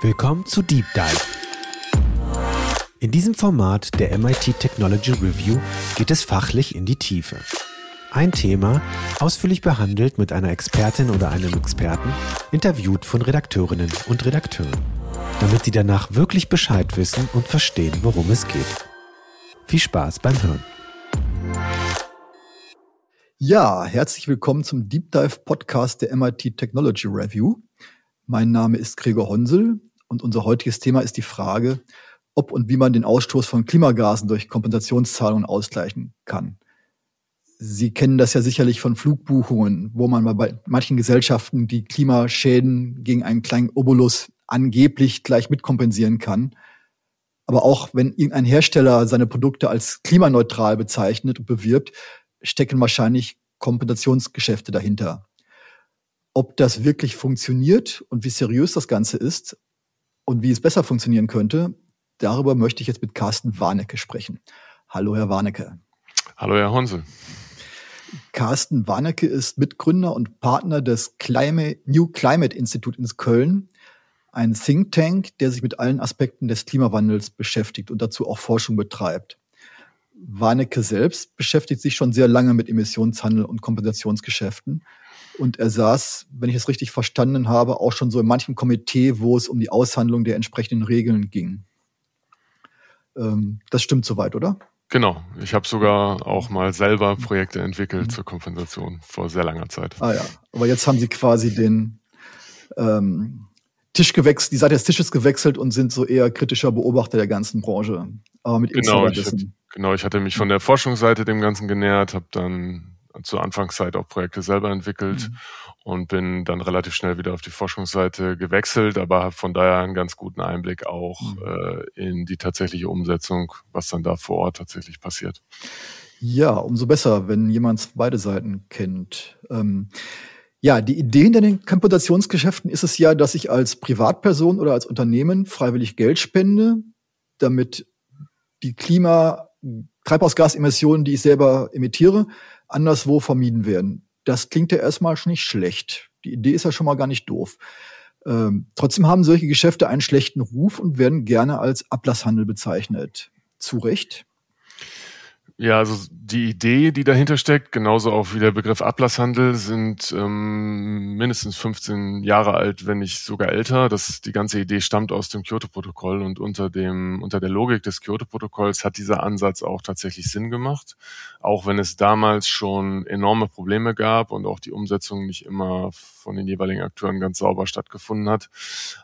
Willkommen zu Deep Dive. In diesem Format der MIT Technology Review geht es fachlich in die Tiefe. Ein Thema, ausführlich behandelt mit einer Expertin oder einem Experten, interviewt von Redakteurinnen und Redakteuren, damit sie danach wirklich Bescheid wissen und verstehen, worum es geht. Viel Spaß beim Hören. Ja, herzlich willkommen zum Deep Dive Podcast der MIT Technology Review. Mein Name ist Gregor Honsel und unser heutiges Thema ist die Frage, ob und wie man den Ausstoß von Klimagasen durch Kompensationszahlungen ausgleichen kann. Sie kennen das ja sicherlich von Flugbuchungen, wo man bei manchen Gesellschaften die Klimaschäden gegen einen kleinen Obolus angeblich gleich mitkompensieren kann. Aber auch wenn irgendein Hersteller seine Produkte als klimaneutral bezeichnet und bewirbt, stecken wahrscheinlich Kompensationsgeschäfte dahinter. Ob das wirklich funktioniert und wie seriös das Ganze ist und wie es besser funktionieren könnte, darüber möchte ich jetzt mit Carsten Warnecke sprechen. Hallo, Herr Warnecke. Hallo, Herr Honsel. Carsten Warnecke ist Mitgründer und Partner des Climate, New Climate Institute in Köln, ein Think Tank, der sich mit allen Aspekten des Klimawandels beschäftigt und dazu auch Forschung betreibt. Warnecke selbst beschäftigt sich schon sehr lange mit Emissionshandel und Kompensationsgeschäften. Und er saß, wenn ich es richtig verstanden habe, auch schon so in manchem Komitee, wo es um die Aushandlung der entsprechenden Regeln ging. Ähm, das stimmt soweit, oder? Genau. Ich habe sogar auch mal selber Projekte entwickelt mhm. zur Kompensation vor sehr langer Zeit. Ah ja. Aber jetzt haben Sie quasi den ähm, Tisch gewechselt, die Seite des Tisches gewechselt und sind so eher kritischer Beobachter der ganzen Branche. Aber mit genau, ich hatte, genau, ich hatte mich von der Forschungsseite dem Ganzen genähert, habe dann zur Anfangszeit auch Projekte selber entwickelt mhm. und bin dann relativ schnell wieder auf die Forschungsseite gewechselt, aber habe von daher einen ganz guten Einblick auch mhm. äh, in die tatsächliche Umsetzung, was dann da vor Ort tatsächlich passiert. Ja, umso besser, wenn jemand beide Seiten kennt. Ähm, ja, die Idee in den Kompensationsgeschäften ist es ja, dass ich als Privatperson oder als Unternehmen freiwillig Geld spende, damit die Klima Treibhausgasemissionen, die ich selber emittiere, anderswo vermieden werden. Das klingt ja erstmal schon nicht schlecht. Die Idee ist ja schon mal gar nicht doof. Ähm, trotzdem haben solche Geschäfte einen schlechten Ruf und werden gerne als Ablasshandel bezeichnet. Zu Recht? Ja, also die Idee, die dahinter steckt, genauso auch wie der Begriff Ablasshandel, sind ähm, mindestens 15 Jahre alt, wenn nicht sogar älter. Das, die ganze Idee stammt aus dem Kyoto-Protokoll und unter dem unter der Logik des Kyoto-Protokolls hat dieser Ansatz auch tatsächlich Sinn gemacht, auch wenn es damals schon enorme Probleme gab und auch die Umsetzung nicht immer von den jeweiligen Akteuren ganz sauber stattgefunden hat.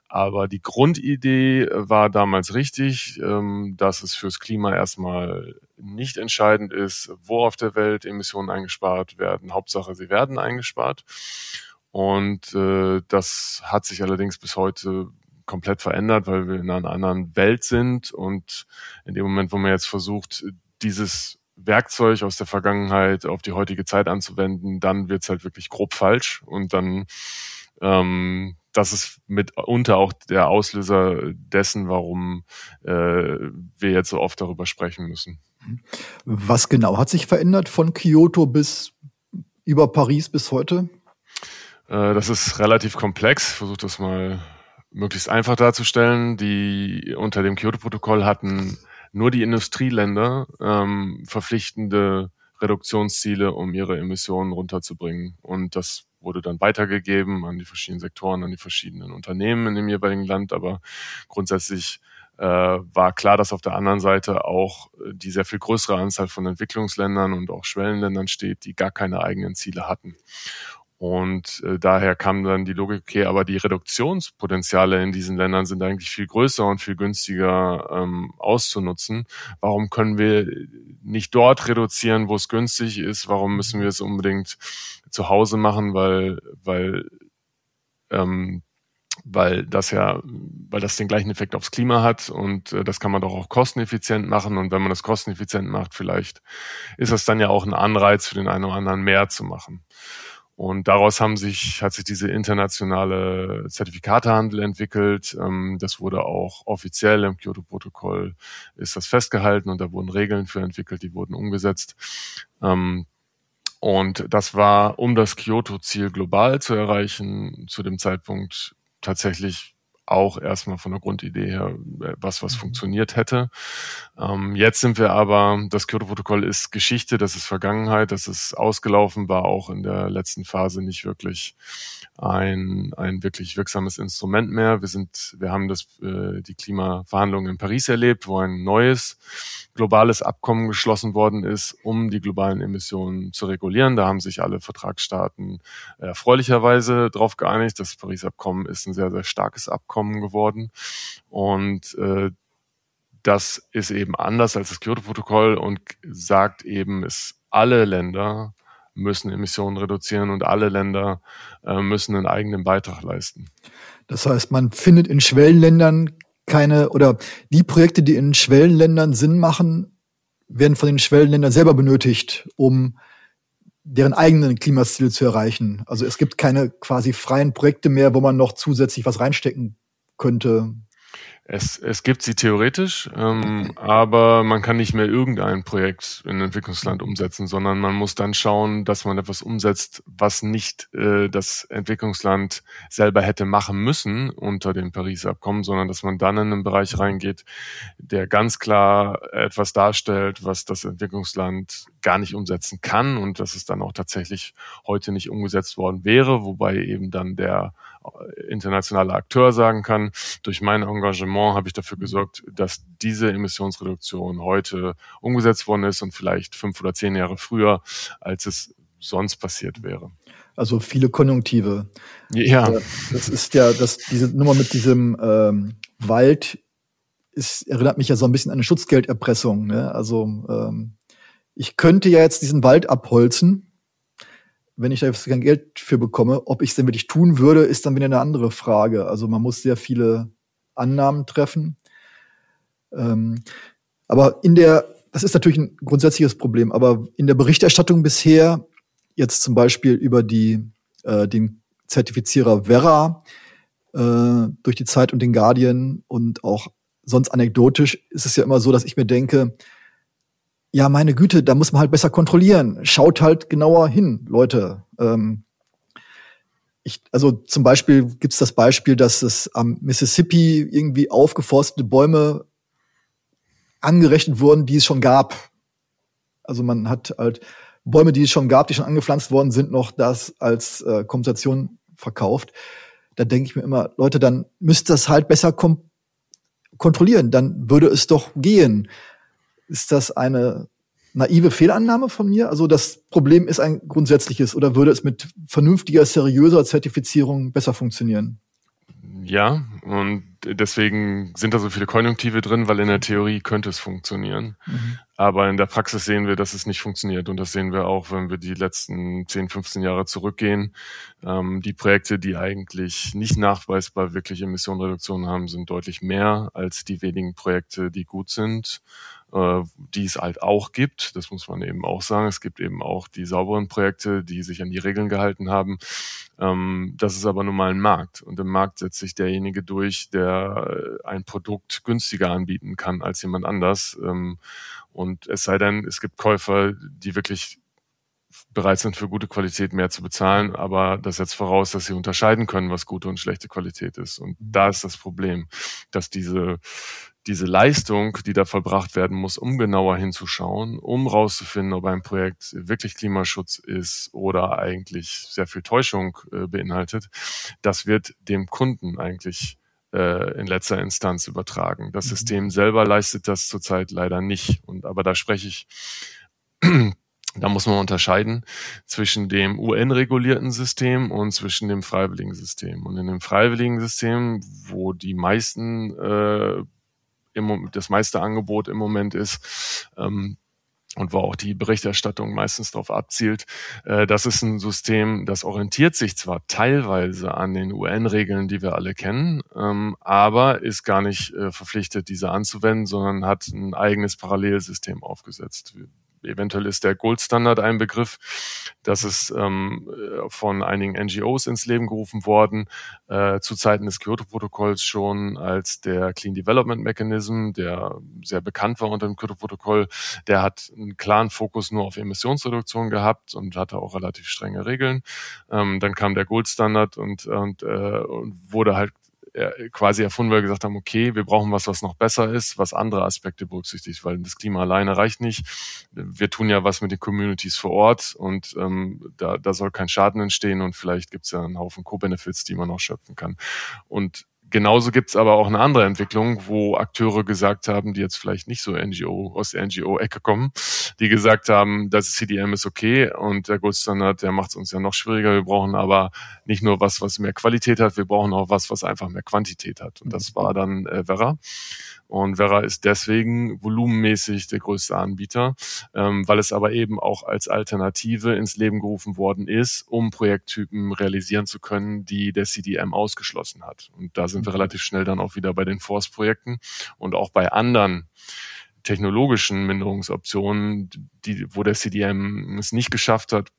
Aber die Grundidee war damals richtig, ähm, dass es fürs Klima erstmal nicht entscheidend ist, wo auf der Welt Emissionen eingespart werden. Hauptsache, sie werden eingespart. Und äh, das hat sich allerdings bis heute komplett verändert, weil wir in einer anderen Welt sind. Und in dem Moment, wo man jetzt versucht, dieses Werkzeug aus der Vergangenheit auf die heutige Zeit anzuwenden, dann wird's halt wirklich grob falsch. Und dann ähm, das ist mitunter auch der Auslöser dessen, warum äh, wir jetzt so oft darüber sprechen müssen. Was genau hat sich verändert von Kyoto bis über Paris bis heute? Äh, das ist relativ komplex. Ich versuche das mal möglichst einfach darzustellen. Die unter dem Kyoto-Protokoll hatten nur die Industrieländer ähm, verpflichtende Reduktionsziele, um ihre Emissionen runterzubringen. Und das wurde dann weitergegeben an die verschiedenen Sektoren, an die verschiedenen Unternehmen in dem jeweiligen Land. Aber grundsätzlich äh, war klar, dass auf der anderen Seite auch äh, die sehr viel größere Anzahl von Entwicklungsländern und auch Schwellenländern steht, die gar keine eigenen Ziele hatten. Und äh, daher kam dann die Logik, okay, aber die Reduktionspotenziale in diesen Ländern sind eigentlich viel größer und viel günstiger ähm, auszunutzen. Warum können wir nicht dort reduzieren, wo es günstig ist? Warum müssen wir es unbedingt zu Hause machen, weil, weil ähm, weil das ja, weil das den gleichen Effekt aufs Klima hat und äh, das kann man doch auch kosteneffizient machen und wenn man das kosteneffizient macht, vielleicht ist das dann ja auch ein Anreiz für den einen oder anderen mehr zu machen. Und daraus haben sich, hat sich diese internationale Zertifikatehandel entwickelt. Ähm, das wurde auch offiziell im Kyoto-Protokoll ist das festgehalten und da wurden Regeln für entwickelt, die wurden umgesetzt. Ähm, und das war, um das Kyoto-Ziel global zu erreichen, zu dem Zeitpunkt tatsächlich auch erstmal von der Grundidee her äh, was, was mhm. funktioniert hätte. Ähm, jetzt sind wir aber, das Kyoto-Protokoll ist Geschichte, das ist Vergangenheit, das ist ausgelaufen, war auch in der letzten Phase nicht wirklich ein, ein wirklich wirksames Instrument mehr. Wir sind, wir haben das, äh, die Klimaverhandlungen in Paris erlebt, wo ein neues globales Abkommen geschlossen worden ist, um die globalen Emissionen zu regulieren. Da haben sich alle Vertragsstaaten erfreulicherweise darauf geeinigt. Das Paris-Abkommen ist ein sehr, sehr starkes Abkommen geworden. Und äh, das ist eben anders als das Kyoto-Protokoll und sagt eben, es alle Länder müssen Emissionen reduzieren und alle Länder äh, müssen einen eigenen Beitrag leisten. Das heißt, man findet in Schwellenländern keine oder die Projekte, die in Schwellenländern Sinn machen, werden von den Schwellenländern selber benötigt, um deren eigenen Klimaziele zu erreichen. Also es gibt keine quasi freien Projekte mehr, wo man noch zusätzlich was reinstecken könnte. Es, es gibt sie theoretisch, ähm, aber man kann nicht mehr irgendein Projekt in Entwicklungsland umsetzen, sondern man muss dann schauen, dass man etwas umsetzt, was nicht äh, das Entwicklungsland selber hätte machen müssen unter dem Pariser Abkommen, sondern dass man dann in einen Bereich reingeht, der ganz klar etwas darstellt, was das Entwicklungsland gar nicht umsetzen kann und dass es dann auch tatsächlich heute nicht umgesetzt worden wäre, wobei eben dann der internationale Akteur sagen kann, durch mein Engagement habe ich dafür gesorgt, dass diese Emissionsreduktion heute umgesetzt worden ist und vielleicht fünf oder zehn Jahre früher, als es sonst passiert wäre. Also viele Konjunktive. Ja. Äh, das ist ja, das, diese Nummer mit diesem ähm, Wald ist, erinnert mich ja so ein bisschen an eine Schutzgelderpressung. Ne? Also ähm, ich könnte ja jetzt diesen Wald abholzen wenn ich da jetzt kein Geld für bekomme, ob ich es denn wirklich tun würde, ist dann wieder eine andere Frage. Also man muss sehr viele Annahmen treffen. Ähm, aber in der, das ist natürlich ein grundsätzliches Problem, aber in der Berichterstattung bisher, jetzt zum Beispiel über die, äh, den Zertifizierer Vera äh, durch die Zeit und den Guardian und auch sonst anekdotisch, ist es ja immer so, dass ich mir denke, ja, meine Güte, da muss man halt besser kontrollieren. Schaut halt genauer hin, Leute. Ähm, ich, also zum Beispiel gibt's das Beispiel, dass es am Mississippi irgendwie aufgeforstete Bäume angerechnet wurden, die es schon gab. Also man hat halt Bäume, die es schon gab, die schon angepflanzt worden sind, noch das als äh, Kompensation verkauft. Da denke ich mir immer, Leute, dann müsst das halt besser kontrollieren. Dann würde es doch gehen. Ist das eine naive Fehlannahme von mir? Also das Problem ist ein grundsätzliches oder würde es mit vernünftiger, seriöser Zertifizierung besser funktionieren? Ja, und deswegen sind da so viele Konjunktive drin, weil in der Theorie könnte es funktionieren. Mhm. Aber in der Praxis sehen wir, dass es nicht funktioniert. Und das sehen wir auch, wenn wir die letzten 10, 15 Jahre zurückgehen. Ähm, die Projekte, die eigentlich nicht nachweisbar wirklich Emissionenreduktion haben, sind deutlich mehr als die wenigen Projekte, die gut sind die es halt auch gibt. Das muss man eben auch sagen. Es gibt eben auch die sauberen Projekte, die sich an die Regeln gehalten haben. Ähm, das ist aber nun mal ein Markt. Und im Markt setzt sich derjenige durch, der äh, ein Produkt günstiger anbieten kann als jemand anders. Ähm, und es sei denn, es gibt Käufer, die wirklich bereit sind, für gute Qualität mehr zu bezahlen, aber das setzt voraus, dass sie unterscheiden können, was gute und schlechte Qualität ist. Und da ist das Problem, dass diese diese Leistung, die da vollbracht werden muss, um genauer hinzuschauen, um rauszufinden, ob ein Projekt wirklich Klimaschutz ist oder eigentlich sehr viel Täuschung äh, beinhaltet, das wird dem Kunden eigentlich äh, in letzter Instanz übertragen. Das mhm. System selber leistet das zurzeit leider nicht. Und aber da spreche ich da muss man unterscheiden zwischen dem UN-regulierten System und zwischen dem freiwilligen System. Und in dem freiwilligen System, wo die meisten äh, im, das meiste Angebot im Moment ist. Ähm, und wo auch die Berichterstattung meistens darauf abzielt. Äh, das ist ein System, das orientiert sich zwar teilweise an den UN-Regeln, die wir alle kennen, ähm, aber ist gar nicht äh, verpflichtet, diese anzuwenden, sondern hat ein eigenes Parallelsystem aufgesetzt eventuell ist der Goldstandard ein Begriff. Das ist ähm, von einigen NGOs ins Leben gerufen worden, äh, zu Zeiten des Kyoto-Protokolls schon als der Clean Development Mechanism, der sehr bekannt war unter dem Kyoto-Protokoll. Der hat einen klaren Fokus nur auf Emissionsreduktion gehabt und hatte auch relativ strenge Regeln. Ähm, dann kam der Goldstandard und, und, äh, und wurde halt quasi erfunden, weil wir gesagt haben, okay, wir brauchen was, was noch besser ist, was andere Aspekte berücksichtigt, weil das Klima alleine reicht nicht. Wir tun ja was mit den Communities vor Ort und ähm, da, da soll kein Schaden entstehen und vielleicht gibt es ja einen Haufen Co-Benefits, die man noch schöpfen kann. Und Genauso gibt's aber auch eine andere Entwicklung, wo Akteure gesagt haben, die jetzt vielleicht nicht so NGO aus der NGO-Ecke kommen, die gesagt haben, das CDM ist okay und der Goldstandard, der macht es uns ja noch schwieriger. Wir brauchen aber nicht nur was, was mehr Qualität hat, wir brauchen auch was, was einfach mehr Quantität hat. Und das war dann äh, Vera. Und Vera ist deswegen volumenmäßig der größte Anbieter, ähm, weil es aber eben auch als Alternative ins Leben gerufen worden ist, um Projekttypen realisieren zu können, die der CDM ausgeschlossen hat. Und da sind wir mhm. relativ schnell dann auch wieder bei den Force-Projekten und auch bei anderen technologischen Minderungsoptionen, die, wo der CDM es nicht geschafft hat,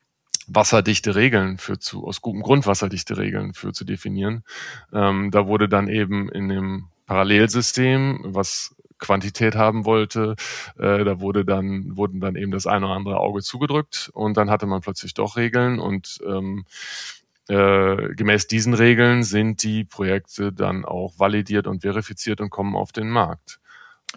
wasserdichte Regeln für zu, aus gutem Grund wasserdichte Regeln für zu definieren. Ähm, da wurde dann eben in dem Parallelsystem, was Quantität haben wollte. Äh, da wurde dann, wurden dann eben das eine oder andere Auge zugedrückt und dann hatte man plötzlich doch Regeln und ähm, äh, gemäß diesen Regeln sind die Projekte dann auch validiert und verifiziert und kommen auf den Markt.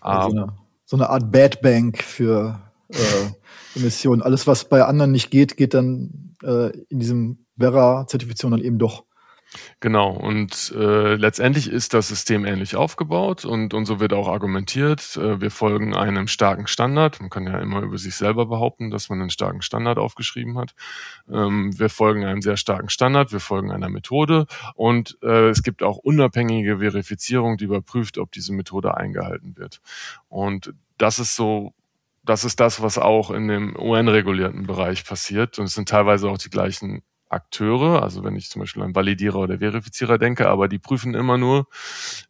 Also eine, so eine Art Bad Bank für äh, Emissionen. Alles, was bei anderen nicht geht, geht dann äh, in diesem Vera-Zertifizierung dann eben doch. Genau, und äh, letztendlich ist das System ähnlich aufgebaut und, und so wird auch argumentiert. Äh, wir folgen einem starken Standard. Man kann ja immer über sich selber behaupten, dass man einen starken Standard aufgeschrieben hat. Ähm, wir folgen einem sehr starken Standard, wir folgen einer Methode und äh, es gibt auch unabhängige Verifizierung, die überprüft, ob diese Methode eingehalten wird. Und das ist so das ist das, was auch in dem UN-regulierten Bereich passiert. Und es sind teilweise auch die gleichen Akteure, also wenn ich zum Beispiel an Validierer oder Verifizierer denke, aber die prüfen immer nur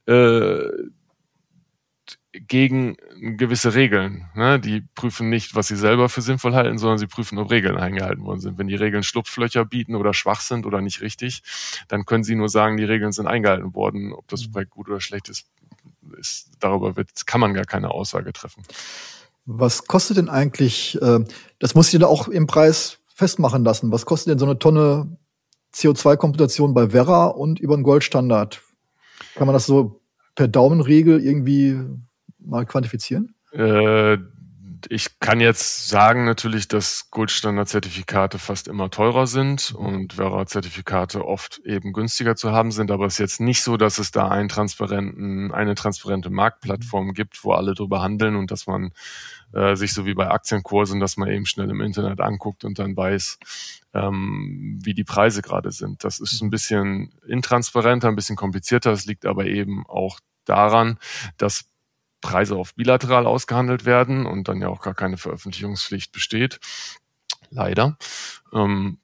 äh, gegen gewisse Regeln. Ne? Die prüfen nicht, was sie selber für sinnvoll halten, sondern sie prüfen, ob Regeln eingehalten worden sind. Wenn die Regeln Schlupflöcher bieten oder schwach sind oder nicht richtig, dann können sie nur sagen, die Regeln sind eingehalten worden. Ob das mhm. Projekt gut oder schlecht ist, ist darüber wird, kann man gar keine Aussage treffen. Was kostet denn eigentlich, äh, das muss ich da auch im Preis festmachen lassen. Was kostet denn so eine Tonne CO2-Komputation bei Vera und über den Goldstandard? Kann man das so per Daumenregel irgendwie mal quantifizieren? Äh, ich kann jetzt sagen natürlich, dass Goldstandard-Zertifikate fast immer teurer sind und Vera-Zertifikate oft eben günstiger zu haben sind. Aber es ist jetzt nicht so, dass es da einen transparenten, eine transparente Marktplattform gibt, wo alle drüber handeln und dass man äh, sich so wie bei Aktienkursen, dass man eben schnell im Internet anguckt und dann weiß, ähm, wie die Preise gerade sind. Das ist ein bisschen intransparenter, ein bisschen komplizierter. Es liegt aber eben auch daran, dass Preise oft bilateral ausgehandelt werden und dann ja auch gar keine Veröffentlichungspflicht besteht. Leider. Ähm,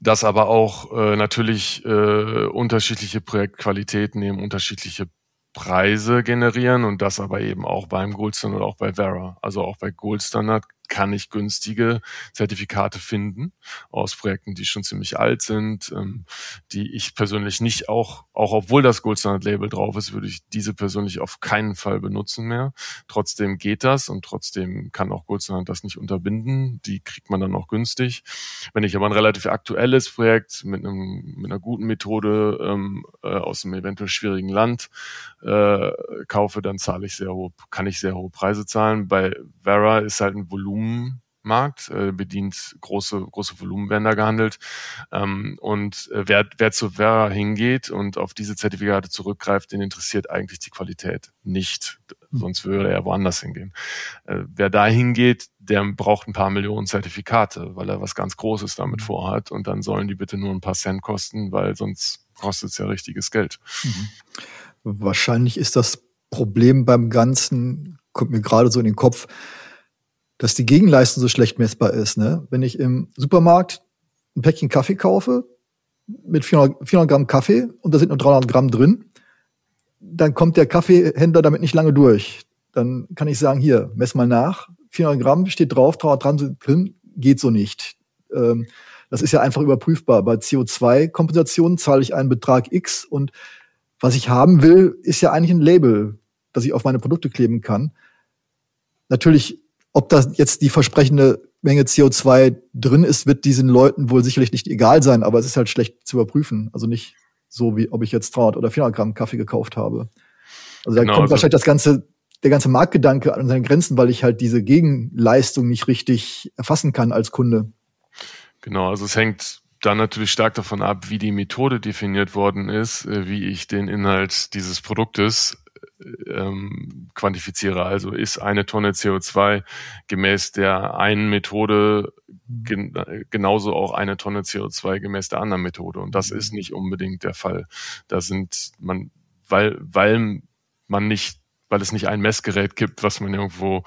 dass aber auch äh, natürlich äh, unterschiedliche Projektqualitäten eben unterschiedliche Preise generieren und das aber eben auch beim Gold Standard oder auch bei Vera. Also auch bei Gold Standard kann ich günstige Zertifikate finden aus Projekten, die schon ziemlich alt sind, ähm, die ich persönlich nicht auch, auch obwohl das Gold Standard Label drauf ist, würde ich diese persönlich auf keinen Fall benutzen mehr. Trotzdem geht das und trotzdem kann auch Gold Standard das nicht unterbinden. Die kriegt man dann auch günstig. Wenn ich aber ein relativ aktuelles Projekt mit einem, mit einer guten Methode ähm, äh, aus einem eventuell schwierigen Land äh, kaufe, dann zahle ich sehr hohe, kann ich sehr hohe Preise zahlen. Bei Vera ist halt ein Volumen Volumenmarkt, äh, bedient große, große Volumen werden da gehandelt. Ähm, und äh, wer, wer zu Vera hingeht und auf diese Zertifikate zurückgreift, den interessiert eigentlich die Qualität nicht. Sonst würde er woanders hingehen. Äh, wer da hingeht, der braucht ein paar Millionen Zertifikate, weil er was ganz Großes damit vorhat. Und dann sollen die bitte nur ein paar Cent kosten, weil sonst kostet es ja richtiges Geld. Mhm. Wahrscheinlich ist das Problem beim Ganzen, kommt mir gerade so in den Kopf, dass die Gegenleistung so schlecht messbar ist. Ne? Wenn ich im Supermarkt ein Päckchen Kaffee kaufe mit 400, 400 Gramm Kaffee und da sind nur 300 Gramm drin, dann kommt der Kaffeehändler damit nicht lange durch. Dann kann ich sagen, hier, mess mal nach. 400 Gramm steht drauf, 300 Gramm sind drin, geht so nicht. Ähm, das ist ja einfach überprüfbar. Bei CO2-Kompensation zahle ich einen Betrag X und was ich haben will, ist ja eigentlich ein Label, das ich auf meine Produkte kleben kann. Natürlich ob da jetzt die versprechende Menge CO2 drin ist, wird diesen Leuten wohl sicherlich nicht egal sein, aber es ist halt schlecht zu überprüfen. Also nicht, so wie ob ich jetzt 300 oder 400 Gramm Kaffee gekauft habe. Also da Genau, kommt also- wahrscheinlich das ganze, der ganze Marktgedanke an seine Grenzen, weil ich halt diese Gegenleistung nicht richtig erfassen kann als Kunde. Genau, also es hängt dann natürlich stark davon ab, wie die Methode definiert worden ist, äh, wie ich den Inhalt dieses Produktes ähm, quantifiziere. Also ist eine Tonne CO2 gemäß der einen Methode gen genauso auch eine Tonne CO2 gemäß der anderen Methode. Und das ist nicht unbedingt der Fall. Da sind man, weil, weil man nicht, weil es nicht ein Messgerät gibt, was man irgendwo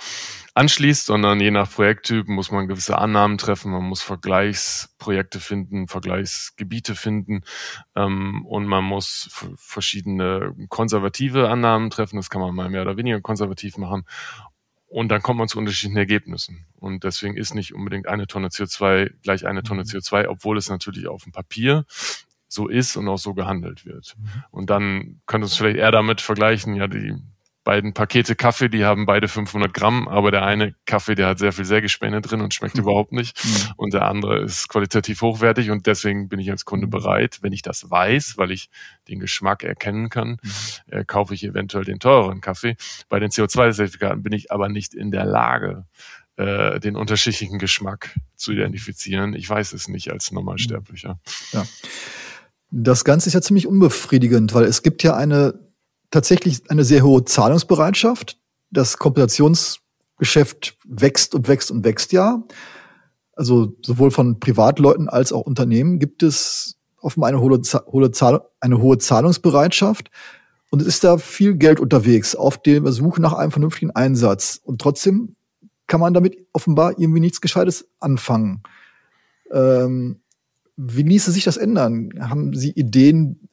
anschließt, sondern je nach Projekttyp muss man gewisse Annahmen treffen, man muss Vergleichsprojekte finden, Vergleichsgebiete finden ähm, und man muss verschiedene konservative Annahmen treffen, das kann man mal mehr oder weniger konservativ machen. Und dann kommt man zu unterschiedlichen Ergebnissen. Und deswegen ist nicht unbedingt eine Tonne CO2 gleich eine Tonne CO2, obwohl es natürlich auf dem Papier so ist und auch so gehandelt wird. Und dann könnte es vielleicht eher damit vergleichen, ja, die beiden Pakete Kaffee, die haben beide 500 Gramm, aber der eine Kaffee, der hat sehr viel Sägespäne drin und schmeckt überhaupt nicht. Und der andere ist qualitativ hochwertig und deswegen bin ich als Kunde bereit, wenn ich das weiß, weil ich den Geschmack erkennen kann, äh, kaufe ich eventuell den teureren Kaffee. Bei den CO2-Zertifikaten bin ich aber nicht in der Lage, äh, den unterschiedlichen Geschmack zu identifizieren. Ich weiß es nicht als Normalsterblicher. Das Ganze ist ja ziemlich unbefriedigend, weil es gibt ja eine tatsächlich eine sehr hohe Zahlungsbereitschaft. Das Kompensationsgeschäft wächst und wächst und wächst ja. Also sowohl von Privatleuten als auch Unternehmen gibt es offenbar eine hohe, hohe, Zahl, eine hohe Zahlungsbereitschaft. Und es ist da viel Geld unterwegs auf der Suche nach einem vernünftigen Einsatz. Und trotzdem kann man damit offenbar irgendwie nichts Gescheites anfangen. Ähm, wie ließe sich das ändern? Haben Sie Ideen?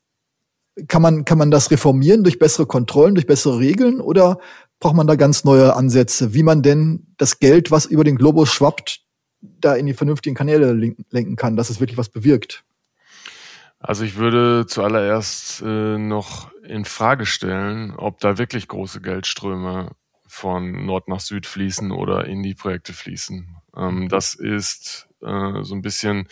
Kann man, kann man das reformieren durch bessere Kontrollen, durch bessere Regeln oder braucht man da ganz neue Ansätze, wie man denn das Geld, was über den Globus schwappt, da in die vernünftigen Kanäle lenken, kann, dass es wirklich was bewirkt? Also ich würde zuallererst äh, noch in Frage stellen, ob da wirklich große Geldströme von Nord nach Süd fließen oder in die Projekte fließen. Ähm, das ist äh, so ein bisschen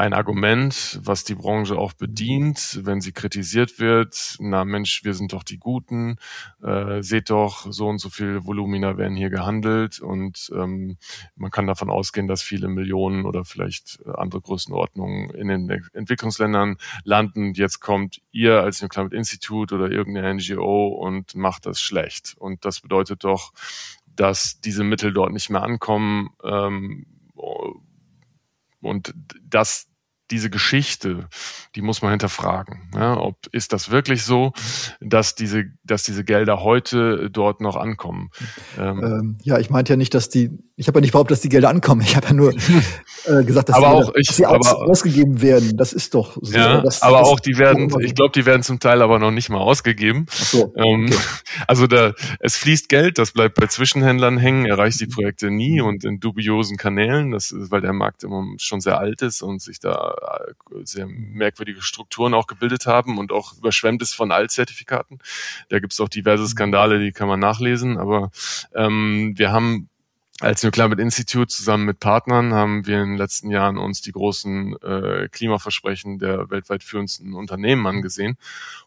ein Argument, was die Branche auch bedient, wenn sie kritisiert wird. Na Mensch, wir sind doch die Guten. Äh, seht doch, so und so viel Volumina werden hier gehandelt und ähm, man kann davon ausgehen, dass viele Millionen oder vielleicht äh, andere Größenordnungen in den Entwicklungsländern landen. Jetzt kommt ihr als New Climate Institute oder irgendeine NGO und macht das schlecht. Und das bedeutet doch, dass diese Mittel dort nicht mehr ankommen ähm, und dass diese Geschichte, die muss man hinterfragen. Ja, ob ist das wirklich so, dass diese, dass diese Gelder heute dort noch ankommen? Ähm, ähm, ja, ich meinte ja nicht, dass die, ich habe ja nicht behauptet, dass die Gelder ankommen. Ich habe ja nur äh, gesagt, dass, aber die, auch ich, dass sie aber, ausgegeben werden. Das ist doch so. Ja, das, aber das, auch die werden, ich glaube, die werden zum Teil aber noch nicht mal ausgegeben. Ach so, ähm, okay. Also da, es fließt Geld, das bleibt bei Zwischenhändlern hängen, erreicht die Projekte nie und in dubiosen Kanälen, das ist, weil der Markt immer schon sehr alt ist und sich da sehr merkwürdige Strukturen auch gebildet haben und auch überschwemmt ist von Altzertifikaten. Da gibt es auch diverse Skandale, die kann man nachlesen, aber ähm, wir haben als New Climate Institute zusammen mit Partnern haben wir in den letzten Jahren uns die großen äh, Klimaversprechen der weltweit führendsten Unternehmen angesehen.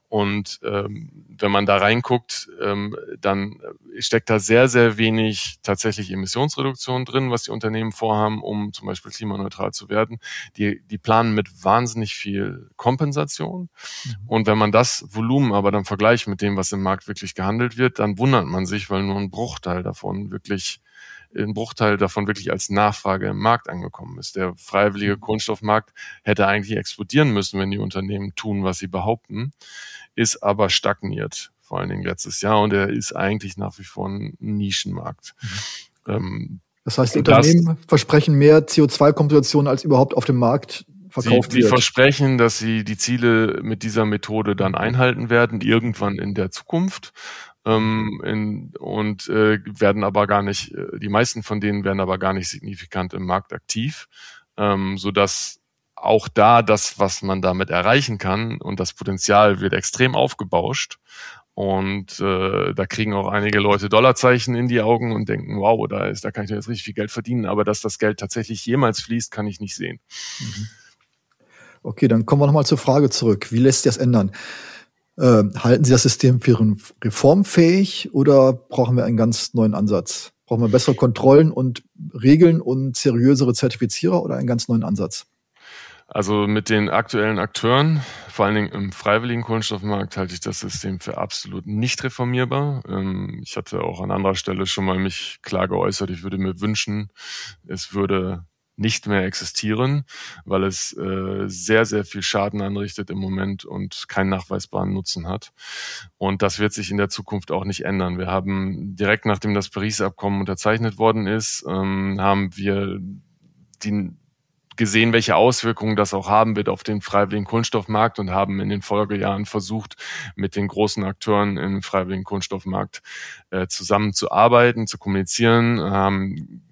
Und ähm, wenn man da reinguckt, ähm, dann steckt da sehr, sehr wenig tatsächlich Emissionsreduktion drin, was die Unternehmen vorhaben, um zum Beispiel klimaneutral zu werden. Die, die planen mit wahnsinnig viel Kompensation. Mhm. Und wenn man das Volumen aber dann vergleicht mit dem, was im Markt wirklich gehandelt wird, dann wundert man sich, weil nur ein Bruchteil davon wirklich ein Bruchteil davon wirklich als Nachfrage im Markt angekommen ist. Der freiwillige Kohlenstoffmarkt hätte eigentlich explodieren müssen, wenn die Unternehmen tun, was sie behaupten, ist aber stagniert, vor allen Dingen letztes Jahr, und er ist eigentlich nach wie vor ein Nischenmarkt. Mhm. Ähm, das heißt, die Unternehmen das, versprechen mehr CO2-Kompensation, als überhaupt auf dem Markt verkauft sie, wird. Sie versprechen, dass sie die Ziele mit dieser Methode dann einhalten werden, irgendwann in der Zukunft ähm, in, und äh, werden aber gar nicht, die meisten von denen werden aber gar nicht signifikant im Markt aktiv, ähm, so dass auch da das, was man damit erreichen kann und das Potenzial wird extrem aufgebauscht. Und äh, da kriegen auch einige Leute Dollarzeichen in die Augen und denken, wow, da ist, da kann ich jetzt richtig viel Geld verdienen. Aber dass das Geld tatsächlich jemals fließt, kann ich nicht sehen. Mhm. Okay, dann kommen wir nochmal zur Frage zurück. Wie lässt sich das ändern? Äh, halten Sie das System für reformfähig oder brauchen wir einen ganz neuen Ansatz? Brauchen wir bessere Kontrollen und Regeln und seriösere Zertifizierer oder einen ganz neuen Ansatz? Also mit den aktuellen Akteuren, vor allen Dingen im freiwilligen Kohlenstoffmarkt, halte ich das System für absolut nicht reformierbar. Ähm, ich hatte auch an anderer Stelle schon mal mich klar geäußert, ich würde mir wünschen, es würde nicht mehr existieren, weil es äh, sehr, sehr viel Schaden anrichtet im Moment und keinen nachweisbaren Nutzen hat. Und das wird sich in der Zukunft auch nicht ändern. Wir haben direkt nachdem das Paris-Abkommen unterzeichnet worden ist, ähm, haben wir die gesehen, welche Auswirkungen das auch haben wird auf den freiwilligen Kunststoffmarkt und haben in den Folgejahren versucht, mit den großen Akteuren im freiwilligen Kunststoffmarkt äh, zusammenzuarbeiten, zu kommunizieren, haben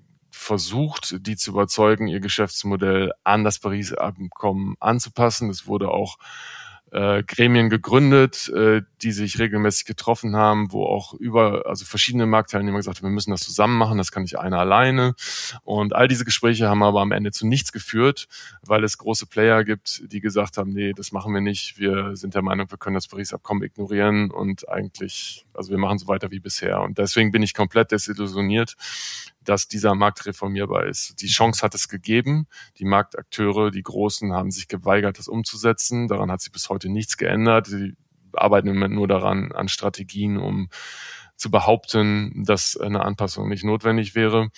versucht, die zu überzeugen, ihr Geschäftsmodell an das Paris-Abkommen anzupassen. Es wurde auch äh, Gremien gegründet, äh, die sich regelmäßig getroffen haben, wo auch über, also verschiedene Marktteilnehmer gesagt haben, wir müssen das zusammen machen, das kann nicht einer alleine. Und all diese Gespräche haben aber am Ende zu nichts geführt, weil es große Player gibt, die gesagt haben, nee, das machen wir nicht. Wir sind der Meinung, wir können das Paris-Abkommen ignorieren und eigentlich, also wir machen so weiter wie bisher. Und deswegen bin ich komplett desillusioniert, dass dieser Markt reformierbar ist. Die Chance hat es gegeben. Die Marktakteure, die Großen, haben sich geweigert, das umzusetzen. Daran hat sich bis heute nichts geändert. Sie arbeiten im Moment nur daran, an Strategien, um zu behaupten, dass eine Anpassung nicht notwendig wäre.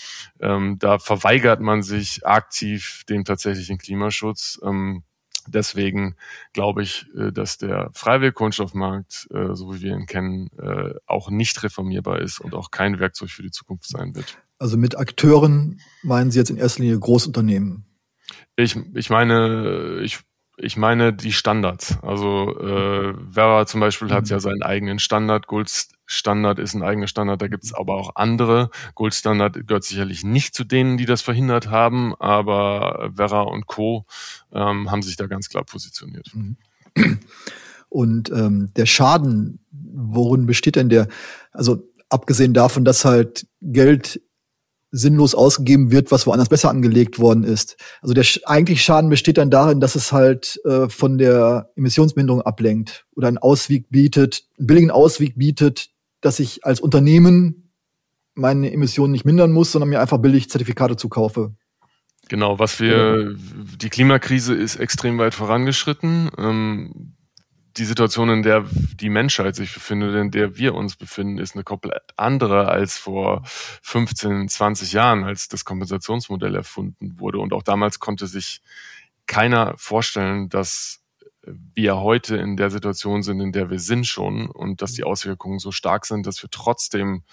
Ähm, da verweigert man sich aktiv dem tatsächlichen Klimaschutz. Ähm, deswegen glaube ich, äh, dass der freiwillige Kunststoffmarkt, äh, so wie wir ihn kennen, äh, auch nicht reformierbar ist und auch kein Werkzeug für die Zukunft sein wird. Also mit Akteuren meinen Sie jetzt in erster Linie Großunternehmen? Ich, ich meine, ich, ich meine die Standards. Also äh, Vera zum Beispiel hat ja seinen eigenen Standard. Gold Standard ist ein eigener Standard. Da gibt es aber auch andere. Gold Standard gehört sicherlich nicht zu denen, die das verhindert haben, aber Vera und Co. Ähm, haben sich da ganz klar positioniert. Mhm. Und ähm, der Schaden, worin besteht denn der? Also abgesehen davon, dass halt Geld sinnlos ausgegeben wird, was woanders besser angelegt worden ist. Also der eigentlich Schaden besteht dann darin, dass es halt äh, von der Emissionsminderung ablenkt oder einen Ausweg bietet, einen billigen Ausweg bietet, dass ich als Unternehmen meine Emissionen nicht mindern muss, sondern mir einfach billig Zertifikate zukaufe. Genau, was wir, die Klimakrise ist extrem weit vorangeschritten. Ähm, die Situation, in der die Menschheit sich befindet, in der wir uns befinden, ist eine komplett andere als vor 15, 20 Jahren, als das Kompensationsmodell erfunden wurde. Und auch damals konnte sich keiner vorstellen, dass wir heute in der Situation sind, in der wir sind schon und dass die Auswirkungen so stark sind, dass wir trotzdem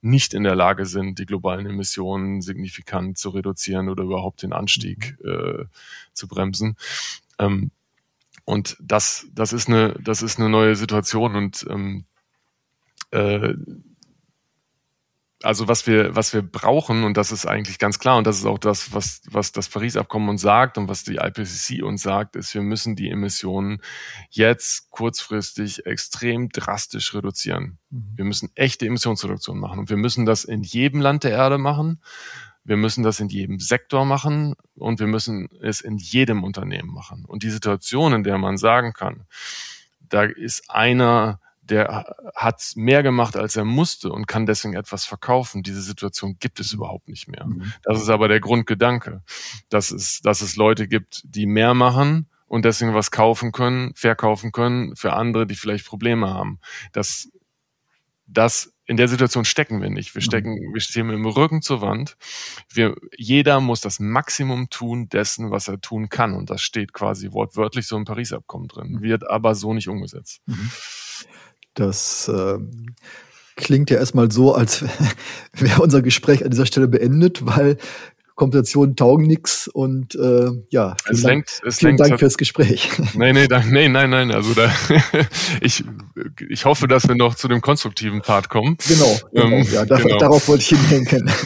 nicht in der Lage sind, die globalen Emissionen signifikant zu reduzieren oder überhaupt den Anstieg äh, zu bremsen. Ähm, und das, das ist eine, das ist eine neue Situation und ähm, äh, also was wir, was wir brauchen, und das ist eigentlich ganz klar, und das ist auch das, was, was das Paris-Abkommen uns sagt und was die IPCC uns sagt, ist, wir müssen die Emissionen jetzt kurzfristig extrem drastisch reduzieren. Mhm. Wir müssen echte Emissionsreduktion machen. Und wir müssen das in jedem Land der Erde machen. Wir müssen das in jedem Sektor machen und wir müssen es in jedem Unternehmen machen. Und die Situation, in der man sagen kann, da ist einer, der hat mehr gemacht, als er musste und kann deswegen etwas verkaufen. Diese Situation gibt es überhaupt nicht mehr. Mhm. Das ist aber der Grundgedanke, dass es, dass es Leute gibt, die mehr machen und deswegen was kaufen können, verkaufen können für andere, die vielleicht Probleme haben. Das, das in der Situation stecken wir nicht. Wir mhm. stecken, wir stehen mit dem Rücken zur Wand. Wir, jeder muss das Maximum tun dessen, was er tun kann. Und das steht quasi wortwörtlich so im Paris-Abkommen drin, mhm. wird aber so nicht umgesetzt. Mhm. Das äh, klingt ja erstmal so, als wäre unser Gespräch an dieser Stelle beendet, weil Kompensationen taugen nix und äh, ja, vielen, es Dank, lenkt, es vielen lenkt Dank fürs Gespräch. Nein, nein, nein, nein, nein. Also da, ich, ich hoffe, dass wir noch zu dem konstruktiven Part kommen. Genau, genau ähm, ja, darauf, genau. darauf wollte ich hindenken.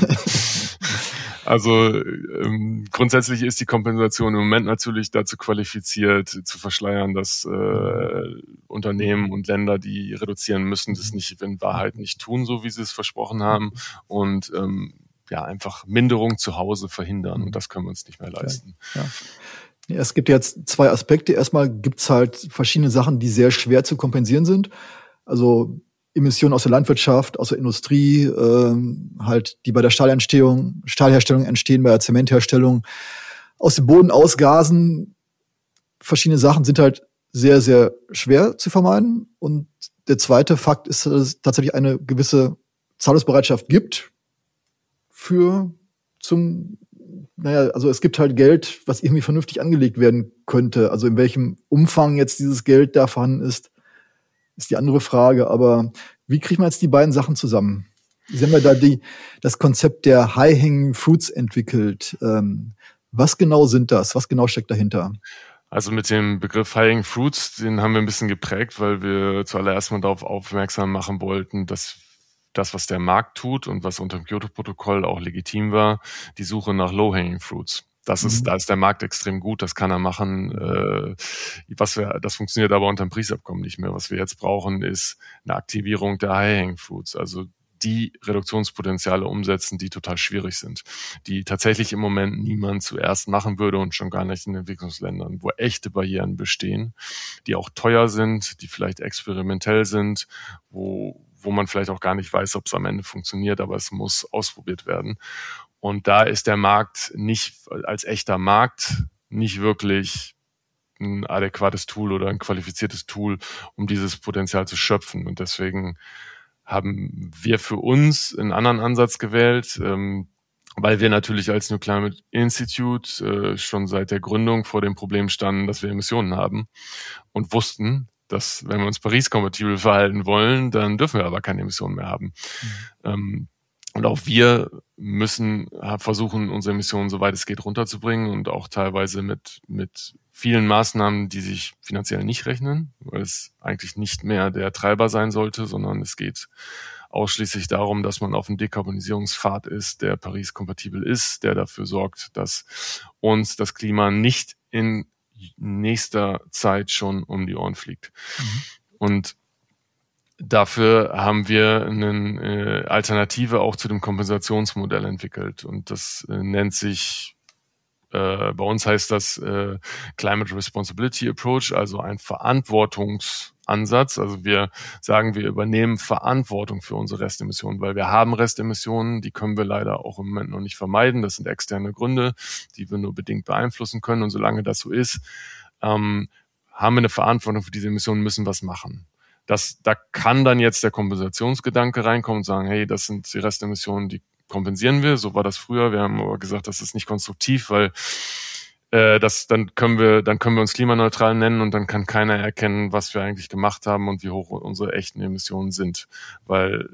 Also ähm, grundsätzlich ist die Kompensation im Moment natürlich dazu qualifiziert, zu verschleiern, dass äh, Unternehmen und Länder, die reduzieren müssen, das nicht in Wahrheit nicht tun, so wie sie es versprochen haben. Und ähm, ja, einfach Minderung zu Hause verhindern. Und das können wir uns nicht mehr leisten. Ja. Es gibt jetzt zwei Aspekte. Erstmal gibt es halt verschiedene Sachen, die sehr schwer zu kompensieren sind. Also Emissionen aus der Landwirtschaft, aus der Industrie, ähm, halt, die bei der Stahlentstehung, Stahlherstellung entstehen, bei der Zementherstellung, aus dem Boden ausgasen. Verschiedene Sachen sind halt sehr, sehr schwer zu vermeiden. Und der zweite Fakt ist, dass es tatsächlich eine gewisse Zahlungsbereitschaft gibt für zum, naja, also es gibt halt Geld, was irgendwie vernünftig angelegt werden könnte. Also in welchem Umfang jetzt dieses Geld da vorhanden ist, ist die andere Frage. Aber wie kriegen wir jetzt die beiden Sachen zusammen? Sie haben ja da die, das Konzept der High-Hanging Fruits entwickelt. Ähm, was genau sind das? Was genau steckt dahinter? Also mit dem Begriff High-Hanging Fruits, den haben wir ein bisschen geprägt, weil wir zuallererst mal darauf aufmerksam machen wollten, dass das, was der Markt tut und was unter dem Kyoto-Protokoll auch legitim war, die Suche nach Low-Hanging Fruits. Das ist, mhm. da ist der Markt extrem gut, das kann er machen. Äh, was wir, das funktioniert aber unter dem Paris-Abkommen nicht mehr. Was wir jetzt brauchen, ist eine Aktivierung der High-Hanging Fruits, also die Reduktionspotenziale umsetzen, die total schwierig sind, die tatsächlich im Moment niemand zuerst machen würde und schon gar nicht in Entwicklungsländern, wo echte Barrieren bestehen, die auch teuer sind, die vielleicht experimentell sind, wo, wo man vielleicht auch gar nicht weiß, ob es am Ende funktioniert, aber es muss ausprobiert werden. Und da ist der Markt nicht als echter Markt nicht wirklich ein adäquates Tool oder ein qualifiziertes Tool, um dieses Potenzial zu schöpfen. Und deswegen haben wir für uns einen anderen Ansatz gewählt, ähm, weil wir natürlich als New Climate Institute äh, schon seit der Gründung vor dem Problem standen, dass wir Emissionen haben und wussten, dass wenn wir uns Paris-kompatibel verhalten wollen, dann dürfen wir aber keine Emissionen mehr haben. Mhm. Ähm, und auch wir müssen versuchen, unsere Emissionen, soweit es geht, runterzubringen und auch teilweise mit, mit vielen Maßnahmen, die sich finanziell nicht rechnen, weil es eigentlich nicht mehr der Treiber sein sollte, sondern es geht ausschließlich darum, dass man auf einem Dekarbonisierungspfad ist, der Paris-kompatibel ist, der dafür sorgt, dass uns das Klima nicht in nächster Zeit schon um die Ohren fliegt. Mhm. Und dafür haben wir eine äh, Alternative auch zu dem Kompensationsmodell entwickelt. Und das äh, nennt sich äh, bei uns heißt das äh, Climate Responsibility Approach, also ein Verantwortungsansatz. Also wir sagen, wir übernehmen Verantwortung für unsere Restemissionen, weil wir haben Restemissionen, die können wir leider auch im Moment noch nicht vermeiden. Das sind externe Gründe, die wir nur bedingt beeinflussen können. Und solange das so ist, ähm, haben wir eine Verantwortung für diese Emissionen, müssen was machen. Das, da kann dann jetzt der Kompensationsgedanke reinkommen und sagen, hey, das sind die Restemissionen, die kompensieren wir. So war das früher. Wir haben aber gesagt, das ist nicht konstruktiv, weil äh, das dann können wir dann können wir uns klimaneutral nennen und dann kann keiner erkennen, was wir eigentlich gemacht haben und wie hoch unsere echten Emissionen sind, weil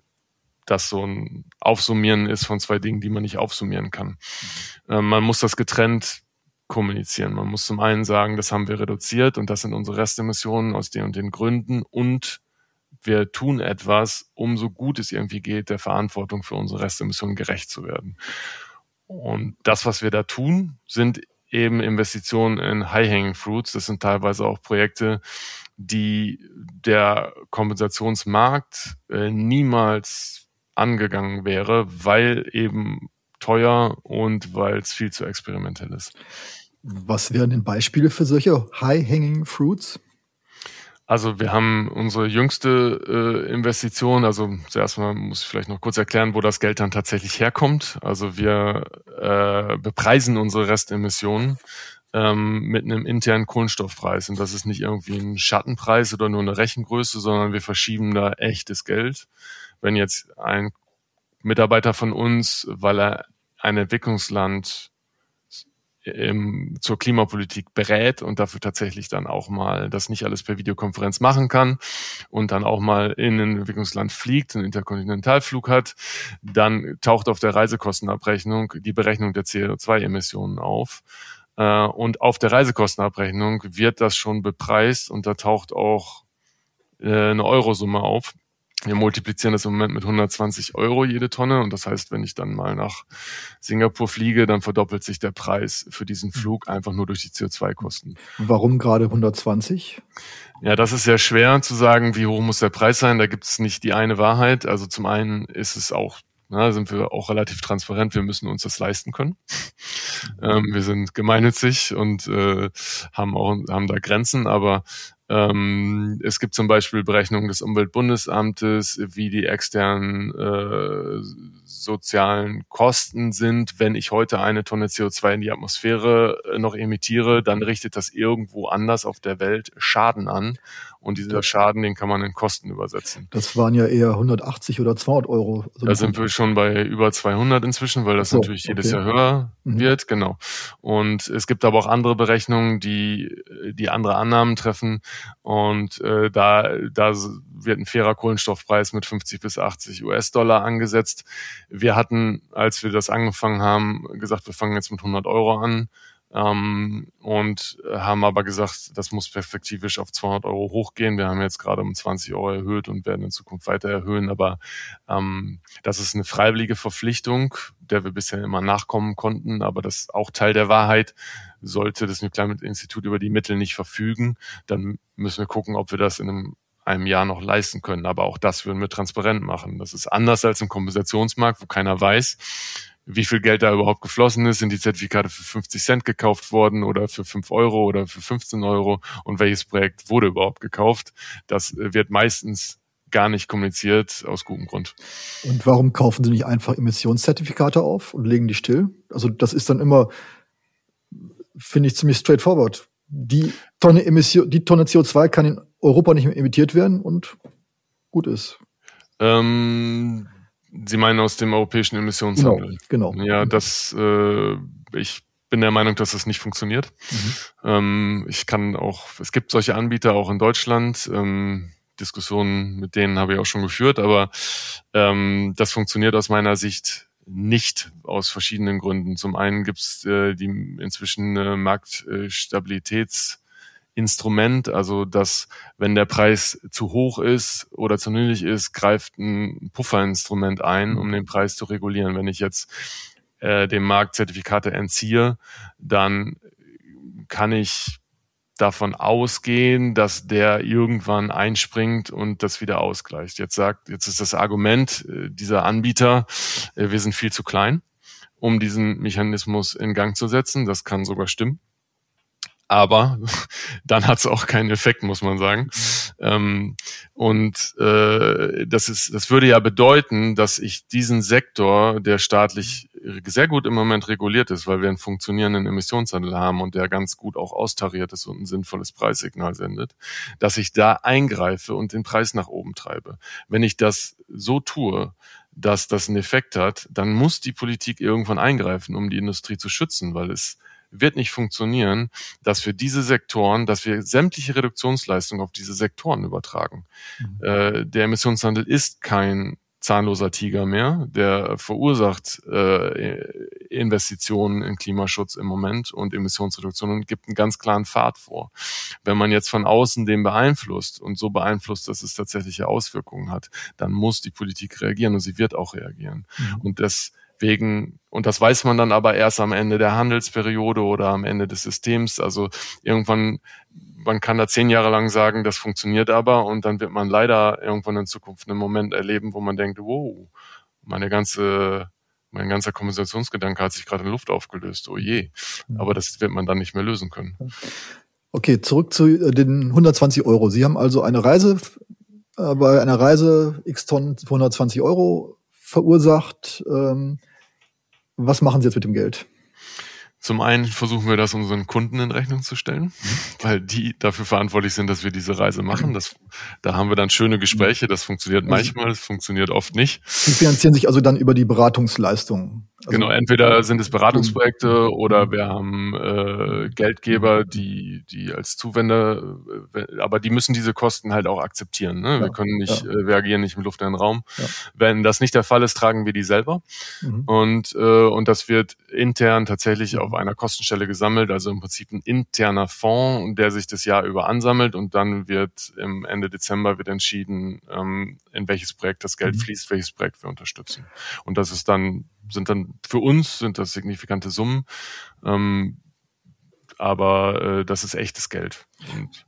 das so ein Aufsummieren ist von zwei Dingen, die man nicht aufsummieren kann. Äh, man muss das getrennt kommunizieren. Man muss zum einen sagen, das haben wir reduziert und das sind unsere Restemissionen aus den und den Gründen und wir tun etwas, um so gut es irgendwie geht, der Verantwortung für unsere Restemissionen gerecht zu werden. Und das, was wir da tun, sind eben Investitionen in High-Hanging Fruits. Das sind teilweise auch Projekte, die der Kompensationsmarkt äh, niemals angegangen wäre, weil eben teuer und weil es viel zu experimentell ist. Was wären denn Beispiele für solche High-Hanging Fruits? Also wir haben unsere jüngste äh, Investition, also zuerst mal muss ich vielleicht noch kurz erklären, wo das Geld dann tatsächlich herkommt. Also wir äh, bepreisen unsere Restemissionen ähm, mit einem internen Kohlenstoffpreis. Und das ist nicht irgendwie ein Schattenpreis oder nur eine Rechengröße, sondern wir verschieben da echtes Geld. Wenn jetzt ein Mitarbeiter von uns, weil er ein Entwicklungsland ähm, zur Klimapolitik berät und dafür tatsächlich dann auch mal das nicht alles per Videokonferenz machen kann und dann auch mal in ein Entwicklungsland fliegt, einen Interkontinentalflug hat, dann taucht auf der Reisekostenabrechnung die Berechnung der CO2-Emissionen auf. Äh, und auf der Reisekostenabrechnung wird das schon bepreist und da taucht auch äh, eine Eurosumme auf wir multiplizieren das im Moment mit 120 Euro jede Tonne und das heißt, wenn ich dann mal nach Singapur fliege, dann verdoppelt sich der Preis für diesen hm. Flug einfach nur durch die CO2-Kosten. Warum gerade 120? Ja, das ist sehr schwer zu sagen, wie hoch muss der Preis sein. Da gibt es nicht die eine Wahrheit. Also zum einen ist es auch Na, sind wir auch relativ transparent. Wir müssen uns das leisten können. Ähm, wir sind gemeinnützig und äh, haben auch haben da Grenzen, aber ähm, es gibt zum Beispiel Berechnungen des Umweltbundesamtes, wie die externen äh, sozialen Kosten sind. Wenn ich heute eine Tonne CO2 in die Atmosphäre äh, noch emittiere, dann richtet das irgendwo anders auf der Welt Schaden an. Und dieser Schaden, den kann man in Kosten übersetzen. Das waren ja eher 180 oder 200 Euro. da sind wir schon bei über 200 inzwischen, weil das so, natürlich jedes okay. Jahr höher mhm. wird, genau. Und es gibt aber auch andere Berechnungen, die, die andere Annahmen treffen. Und äh, da, da wird ein fairer Kohlenstoffpreis mit 50 bis 80 US-Dollar angesetzt. Wir hatten, als wir das angefangen haben, gesagt, wir fangen jetzt mit 100 Euro an ähm, und haben aber gesagt, das muss perspektivisch auf 200 Euro hochgehen. Wir haben jetzt gerade um 20 Euro erhöht und werden in Zukunft weiter erhöhen, aber ähm, das ist eine freiwillige Verpflichtung, der wir bisher immer nachkommen konnten, aber das ist auch Teil der Wahrheit. Sollte das Nuklearinstitut über die Mittel nicht verfügen, dann müssen wir gucken, ob wir das in einem einem Jahr noch leisten können. Aber auch das würden wir transparent machen. Das ist anders als im Kompensationsmarkt, wo keiner weiß, wie viel Geld da überhaupt geflossen ist. Sind die Zertifikate für 50 Cent gekauft worden oder für 5 Euro oder für 15 Euro? Und welches Projekt wurde überhaupt gekauft? Das äh, wird meistens gar nicht kommuniziert, aus gutem Grund. Und warum kaufen Sie nicht einfach Emissionszertifikate auf und legen die still? Also das ist dann immer, finde ich, ziemlich straightforward. Die Tonne Emission, die Tonne CO2 kann in Europa nicht mehr emittiert werden und gut ist. Ähm, Sie meinen aus dem europäischen Emissionshandel? Genau. genau. Ja, das, äh, ich bin der Meinung, dass das nicht funktioniert. Mhm. Ähm, ich kann auch, es gibt solche Anbieter auch in Deutschland. Ähm, Diskussionen mit denen habe ich auch schon geführt, aber ähm, das funktioniert aus meiner Sicht nicht aus verschiedenen Gründen. Zum einen gibt es äh, die inzwischen äh, Marktstabilitäts Instrument, also dass wenn der Preis zu hoch ist oder zu niedrig ist, greift ein Pufferinstrument ein, um den Preis zu regulieren. Wenn ich jetzt äh, dem Markt Zertifikate entziehe, dann kann ich davon ausgehen, dass der irgendwann einspringt und das wieder ausgleicht. Jetzt sagt, jetzt ist das Argument äh, dieser Anbieter, äh, wir sind viel zu klein, um diesen Mechanismus in Gang zu setzen. Das kann sogar stimmen aber dann hat es auch keinen Effekt, muss man sagen. Ähm, und äh, das ist, das würde ja bedeuten, dass ich diesen Sektor, der staatlich sehr gut im Moment reguliert ist, weil wir einen funktionierenden Emissionshandel haben und der ganz gut auch austariert ist und ein sinnvolles Preissignal sendet, dass ich da eingreife und den Preis nach oben treibe. Wenn ich das so tue, dass das einen Effekt hat, dann muss die Politik irgendwann eingreifen, um die Industrie zu schützen, weil es wird nicht funktionieren, dass wir diese Sektoren, dass wir sämtliche Reduktionsleistungen auf diese Sektoren übertragen. Mhm. Äh, der Emissionshandel ist kein zahnloser Tiger mehr, der verursacht äh, Investitionen in Klimaschutz im Moment und Emissionsreduktion und gibt einen ganz klaren Pfad vor. Wenn man jetzt von außen den beeinflusst und so beeinflusst, dass es tatsächliche Auswirkungen hat, dann muss die Politik reagieren und sie wird auch reagieren. Mhm. Und das wegen, und das weiß man dann aber erst am Ende der Handelsperiode oder am Ende des Systems. Also irgendwann, man kann da zehn Jahre lang sagen, das funktioniert aber und dann wird man leider irgendwann in Zukunft einen Moment erleben, wo man denkt, wow, meine ganze, mein ganzer Kompensationsgedanke hat sich gerade in Luft aufgelöst. Oh je. Aber das wird man dann nicht mehr lösen können. Okay, zurück zu äh, den 120 Euro. Sie haben also eine Reise, äh, bei einer Reise x Tonnen 120 Euro verursacht. Ähm, was machen Sie jetzt mit dem Geld? Zum einen versuchen wir das unseren Kunden in Rechnung zu stellen, weil die dafür verantwortlich sind, dass wir diese Reise machen. Das, da haben wir dann schöne Gespräche. Das funktioniert also manchmal, das funktioniert oft nicht. Die finanzieren sich also dann über die Beratungsleistung. Also genau, entweder sind es Beratungsprojekte oder wir haben äh, Geldgeber, die, die als Zuwender, äh, aber die müssen diese Kosten halt auch akzeptieren. Ne? Ja, wir können nicht, ja. äh, wir agieren nicht im luftleeren Raum. Ja. Wenn das nicht der Fall ist, tragen wir die selber. Mhm. Und, äh, und das wird intern tatsächlich auf einer Kostenstelle gesammelt, also im Prinzip ein interner Fonds, der sich das Jahr über ansammelt und dann wird im Ende Dezember wird entschieden, ähm, in welches Projekt das Geld mhm. fließt, welches Projekt wir unterstützen. Und das ist dann sind dann für uns sind das signifikante Summen, ähm, aber äh, das ist echtes Geld. Und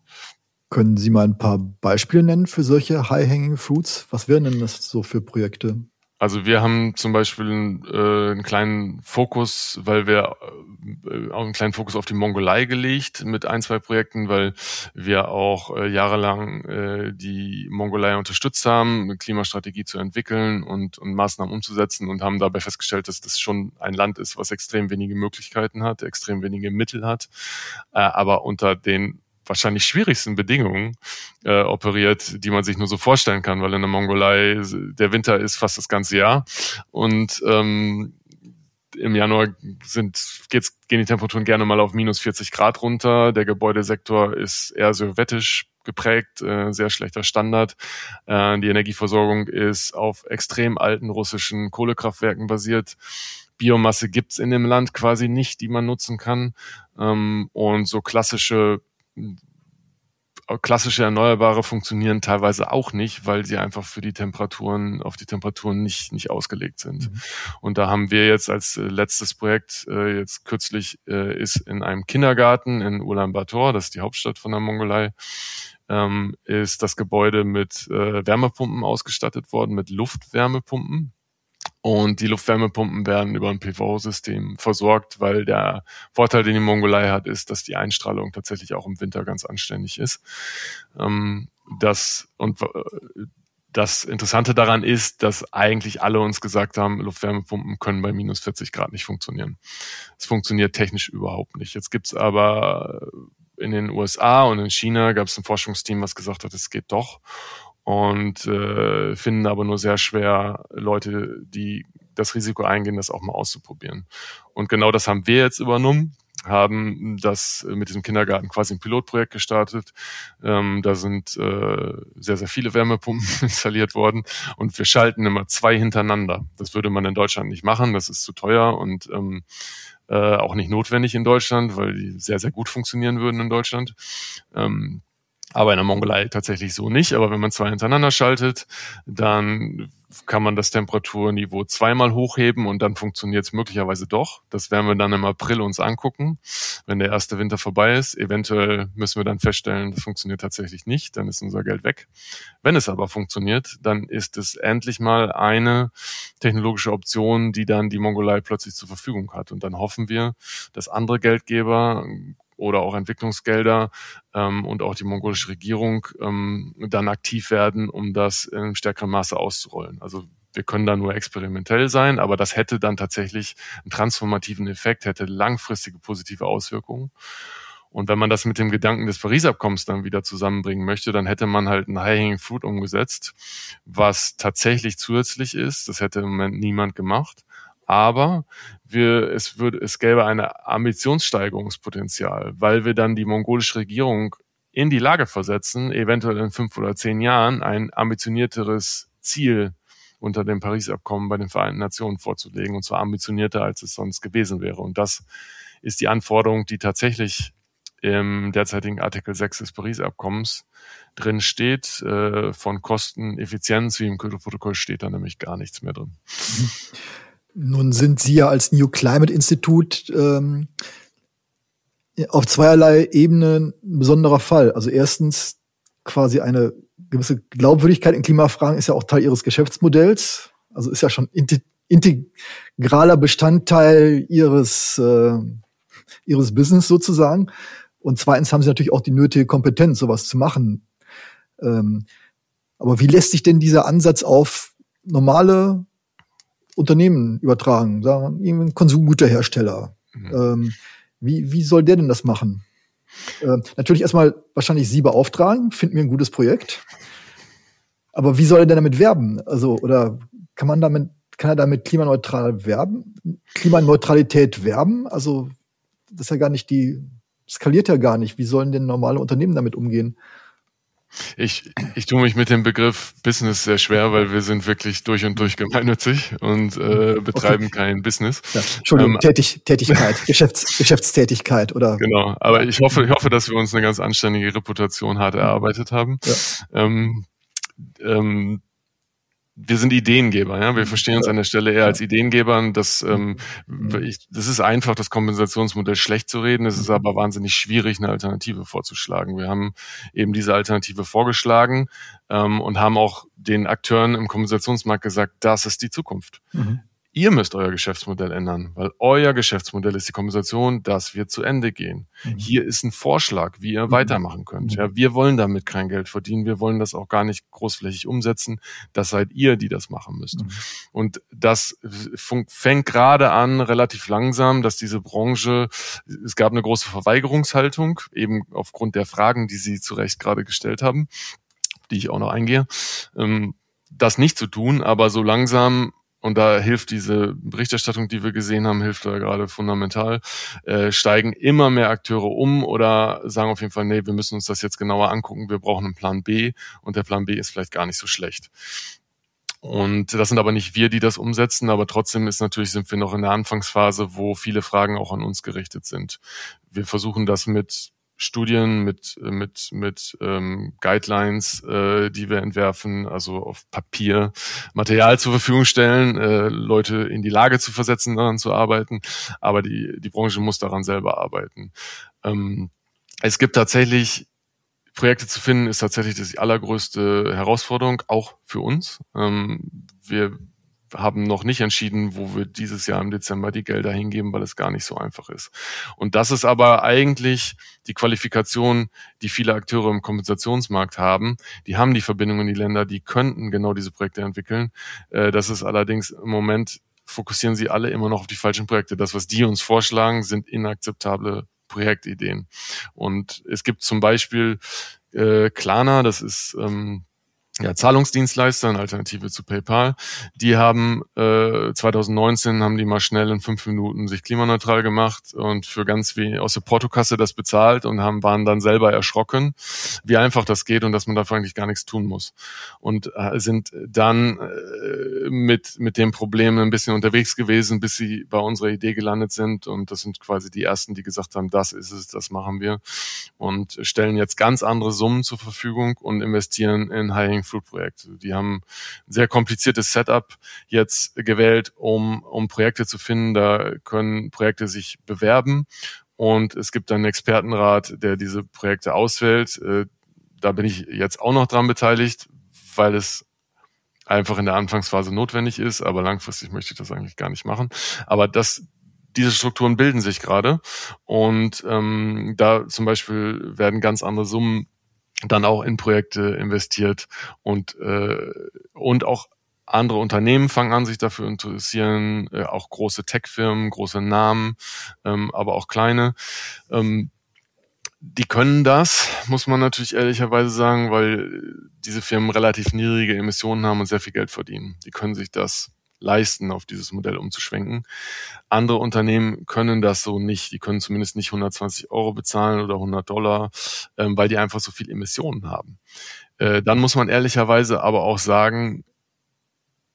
Können Sie mal ein paar Beispiele nennen für solche High-Hanging Fruits? Was wären denn das so für Projekte? Also wir haben zum Beispiel äh, einen kleinen Fokus, weil wir äh, auch einen kleinen Fokus auf die Mongolei gelegt mit ein, zwei Projekten, weil wir auch äh, jahrelang äh, die Mongolei unterstützt haben, eine Klimastrategie zu entwickeln und, und Maßnahmen umzusetzen und haben dabei festgestellt, dass das schon ein Land ist, was extrem wenige Möglichkeiten hat, extrem wenige Mittel hat, äh, aber unter den wahrscheinlich schwierigsten Bedingungen äh, operiert, die man sich nur so vorstellen kann, weil in der Mongolei der Winter ist fast das ganze Jahr und ähm, im Januar sind, geht's, gehen die Temperaturen gerne mal auf minus 40 Grad runter. Der Gebäudesektor ist eher sowjetisch geprägt, äh, sehr schlechter Standard. Äh, die Energieversorgung ist auf extrem alten russischen Kohlekraftwerken basiert. Biomasse gibt's in dem Land quasi nicht, die man nutzen kann. Ähm, und so klassische klassische Erneuerbare funktionieren teilweise auch nicht, weil sie einfach für die Temperaturen, auf die Temperaturen nicht, nicht ausgelegt sind. Mhm. Und da haben wir jetzt als äh, letztes Projekt, äh, jetzt kürzlich, äh, ist in einem Kindergarten in Ulaanbaatar, das ist die Hauptstadt von der Mongolei, ähm, ist das Gebäude mit äh, Wärmepumpen ausgestattet worden, mit Luftwärmepumpen. Und die Luftwärmepumpen werden über ein PV-System versorgt, weil der Vorteil, den die Mongolei hat, ist, dass die Einstrahlung tatsächlich auch im Winter ganz anständig ist. Ähm, das und äh, das Interessante daran ist, dass eigentlich alle uns gesagt haben, Luftwärmepumpen können bei minus 40 Grad nicht funktionieren. Es funktioniert technisch überhaupt nicht. Jetzt gibt's aber in den USA und in China gab es ein Forschungsteam, was gesagt hat, es geht doch und äh, finden aber nur sehr schwer Leute, die das Risiko eingehen, das auch mal auszuprobieren. Und genau das haben wir jetzt übernommen haben das mit diesem Kindergarten quasi ein Pilotprojekt gestartet. Ähm, da sind äh, sehr, sehr viele Wärmepumpen installiert worden und wir schalten immer zwei hintereinander. Das würde man in Deutschland nicht machen, das ist zu teuer und ähm, äh, auch nicht notwendig in Deutschland, weil die sehr, sehr gut funktionieren würden in Deutschland. Ähm, aber in der Mongolei tatsächlich so nicht. Aber wenn man zwei hintereinander schaltet, dann kann man das Temperaturniveau zweimal hochheben und dann funktioniert es möglicherweise doch. Das werden wir dann im April uns angucken, wenn der erste Winter vorbei ist. Eventuell müssen wir dann feststellen, das funktioniert tatsächlich nicht, dann ist unser Geld weg. Wenn es aber funktioniert, dann ist es endlich mal eine technologische Option, die dann die Mongolei plötzlich zur Verfügung hat. Und dann hoffen wir, dass andere Geldgeber oder auch Entwicklungsgelder ähm, und auch die mongolische Regierung ähm, dann aktiv werden, um das in stärkerem Maße auszurollen. Also wir können da nur experimentell sein, aber das hätte dann tatsächlich einen transformativen Effekt, hätte langfristige positive Auswirkungen. Und wenn man das mit dem Gedanken des Paris-Abkommens dann wieder zusammenbringen möchte, dann hätte man halt ein High-Hanging Fruit umgesetzt, was tatsächlich zusätzlich ist. Das hätte im Moment niemand gemacht aber wir, es würde, es gäbe ein Ambitionssteigerungspotenzial, weil wir dann die mongolische Regierung in die Lage versetzen, eventuell in fünf oder zehn Jahren ein ambitionierteres Ziel unter dem Paris-Abkommen bei den Vereinten Nationen vorzulegen, und zwar ambitionierter, als es sonst gewesen wäre. Und das ist die Anforderung, die tatsächlich im derzeitigen Artikel 6 des Paris-Abkommens drin steht. Äh, von Kosten, Effizienz, wie im Kyoto-Protokoll steht da nämlich gar nichts mehr drin. Nun sind Sie ja als New Climate Institut ähm, auf zweierlei Ebenen ein besonderer Fall. Also erstens quasi eine gewisse Glaubwürdigkeit in Klimafragen ist ja auch Teil Ihres Geschäftsmodells. Also ist ja schon integraler Bestandteil Ihres, äh, Ihres Business sozusagen. Und zweitens haben Sie natürlich auch die nötige Kompetenz, sowas zu machen. Ähm, aber wie lässt sich denn dieser Ansatz auf normale Unternehmen übertragen, sagen wir, ein Konsumgüterhersteller. Mhm. Ähm, wie, wie soll der denn das machen? Äh, natürlich erstmal wahrscheinlich Sie beauftragen, finden wir ein gutes Projekt. Aber wie soll er denn damit werben? Also, oder kann man damit, kann er damit klimaneutral werben? Klimaneutralität werben? Also, das ist ja gar nicht die, skaliert ja gar nicht. Wie sollen denn normale Unternehmen damit umgehen? Ich, ich tue mich mit dem Begriff Business sehr schwer, weil wir sind wirklich durch und durch gemeinnützig und äh, betreiben okay. kein Business. Ja, Entschuldigung, ähm, Tätig, Tätigkeit, Geschäfts, Geschäftstätigkeit oder. Genau, aber ich hoffe, ich hoffe, dass wir uns eine ganz anständige Reputation hart erarbeitet haben. Ja. Ähm, ähm, wir sind Ideengeber, ja. Wir verstehen uns an der Stelle eher als Ideengeber. Und das, ähm, ich, das ist einfach, das Kompensationsmodell schlecht zu reden. Es ist aber wahnsinnig schwierig, eine Alternative vorzuschlagen. Wir haben eben diese Alternative vorgeschlagen ähm, und haben auch den Akteuren im Kompensationsmarkt gesagt, das ist die Zukunft. Mhm. Ihr müsst euer Geschäftsmodell ändern, weil euer Geschäftsmodell ist die Kompensation, dass wir zu Ende gehen. Mhm. Hier ist ein Vorschlag, wie ihr mhm. weitermachen könnt. Mhm. Ja, wir wollen damit kein Geld verdienen. Wir wollen das auch gar nicht großflächig umsetzen. Das seid ihr, die das machen müsst. Mhm. Und das fängt gerade an, relativ langsam, dass diese Branche, es gab eine große Verweigerungshaltung, eben aufgrund der Fragen, die Sie zu Recht gerade gestellt haben, die ich auch noch eingehe. Ähm, das nicht zu tun, aber so langsam und da hilft diese Berichterstattung, die wir gesehen haben, hilft da gerade fundamental, äh, steigen immer mehr Akteure um oder sagen auf jeden Fall, nee, wir müssen uns das jetzt genauer angucken, wir brauchen einen Plan B und der Plan B ist vielleicht gar nicht so schlecht. Und das sind aber nicht wir, die das umsetzen, aber trotzdem ist natürlich, sind wir noch in der Anfangsphase, wo viele Fragen auch an uns gerichtet sind. Wir versuchen das mit Studien, mit, mit, mit ähm, Guidelines, äh, die wir entwerfen, also auf Papier Material zur Verfügung stellen, äh, Leute in die Lage zu versetzen, daran zu arbeiten. Aber die, die Branche muss daran selber arbeiten. Ähm, es gibt tatsächlich Projekte zu finden, ist tatsächlich die allergrößte Herausforderung, auch für uns. Ähm, wir haben noch nicht entschieden, wo wir dieses Jahr im Dezember die Gelder hingeben, weil es gar nicht so einfach ist. Und das ist aber eigentlich die Qualifikation, die viele Akteure im Kompensationsmarkt haben. Die haben die Verbindung in die Länder, die könnten genau diese Projekte entwickeln. Äh, das ist allerdings im Moment fokussieren sie alle immer noch auf die falschen Projekte. Das, was die uns vorschlagen, sind inakzeptable Projektideen. Und es gibt zum Beispiel äh, Klarna, das ist ähm, ja, Zahlungsdienstleister, eine Alternative zu PayPal, die haben äh, 2019 haben die mal schnell in fünf Minuten sich klimaneutral gemacht und für ganz wenig aus der Portokasse das bezahlt und haben waren dann selber erschrocken, wie einfach das geht und dass man dafür eigentlich gar nichts tun muss. Und äh, sind dann äh, mit mit dem Problem ein bisschen unterwegs gewesen, bis sie bei unserer Idee gelandet sind. Und das sind quasi die ersten, die gesagt haben, das ist es, das machen wir. Und stellen jetzt ganz andere Summen zur Verfügung und investieren in High Fruit-Projekt. Die haben ein sehr kompliziertes Setup jetzt gewählt, um, um Projekte zu finden. Da können Projekte sich bewerben und es gibt einen Expertenrat, der diese Projekte auswählt. Äh, da bin ich jetzt auch noch dran beteiligt, weil es einfach in der Anfangsphase notwendig ist, aber langfristig möchte ich das eigentlich gar nicht machen. Aber das, diese Strukturen bilden sich gerade und ähm, da zum Beispiel werden ganz andere Summen dann auch in Projekte investiert und, äh, und auch andere Unternehmen fangen an, sich dafür interessieren, äh, auch große Tech-Firmen, große Namen, ähm, aber auch kleine. Ähm, die können das, muss man natürlich ehrlicherweise sagen, weil diese Firmen relativ niedrige Emissionen haben und sehr viel Geld verdienen. Die können sich das leisten, auf dieses Modell umzuschwenken. Andere Unternehmen können das so nicht. Die können zumindest nicht 120 Euro bezahlen oder 100 Dollar, ähm, weil die einfach so viel Emissionen haben. Äh, dann muss man ehrlicherweise aber auch sagen,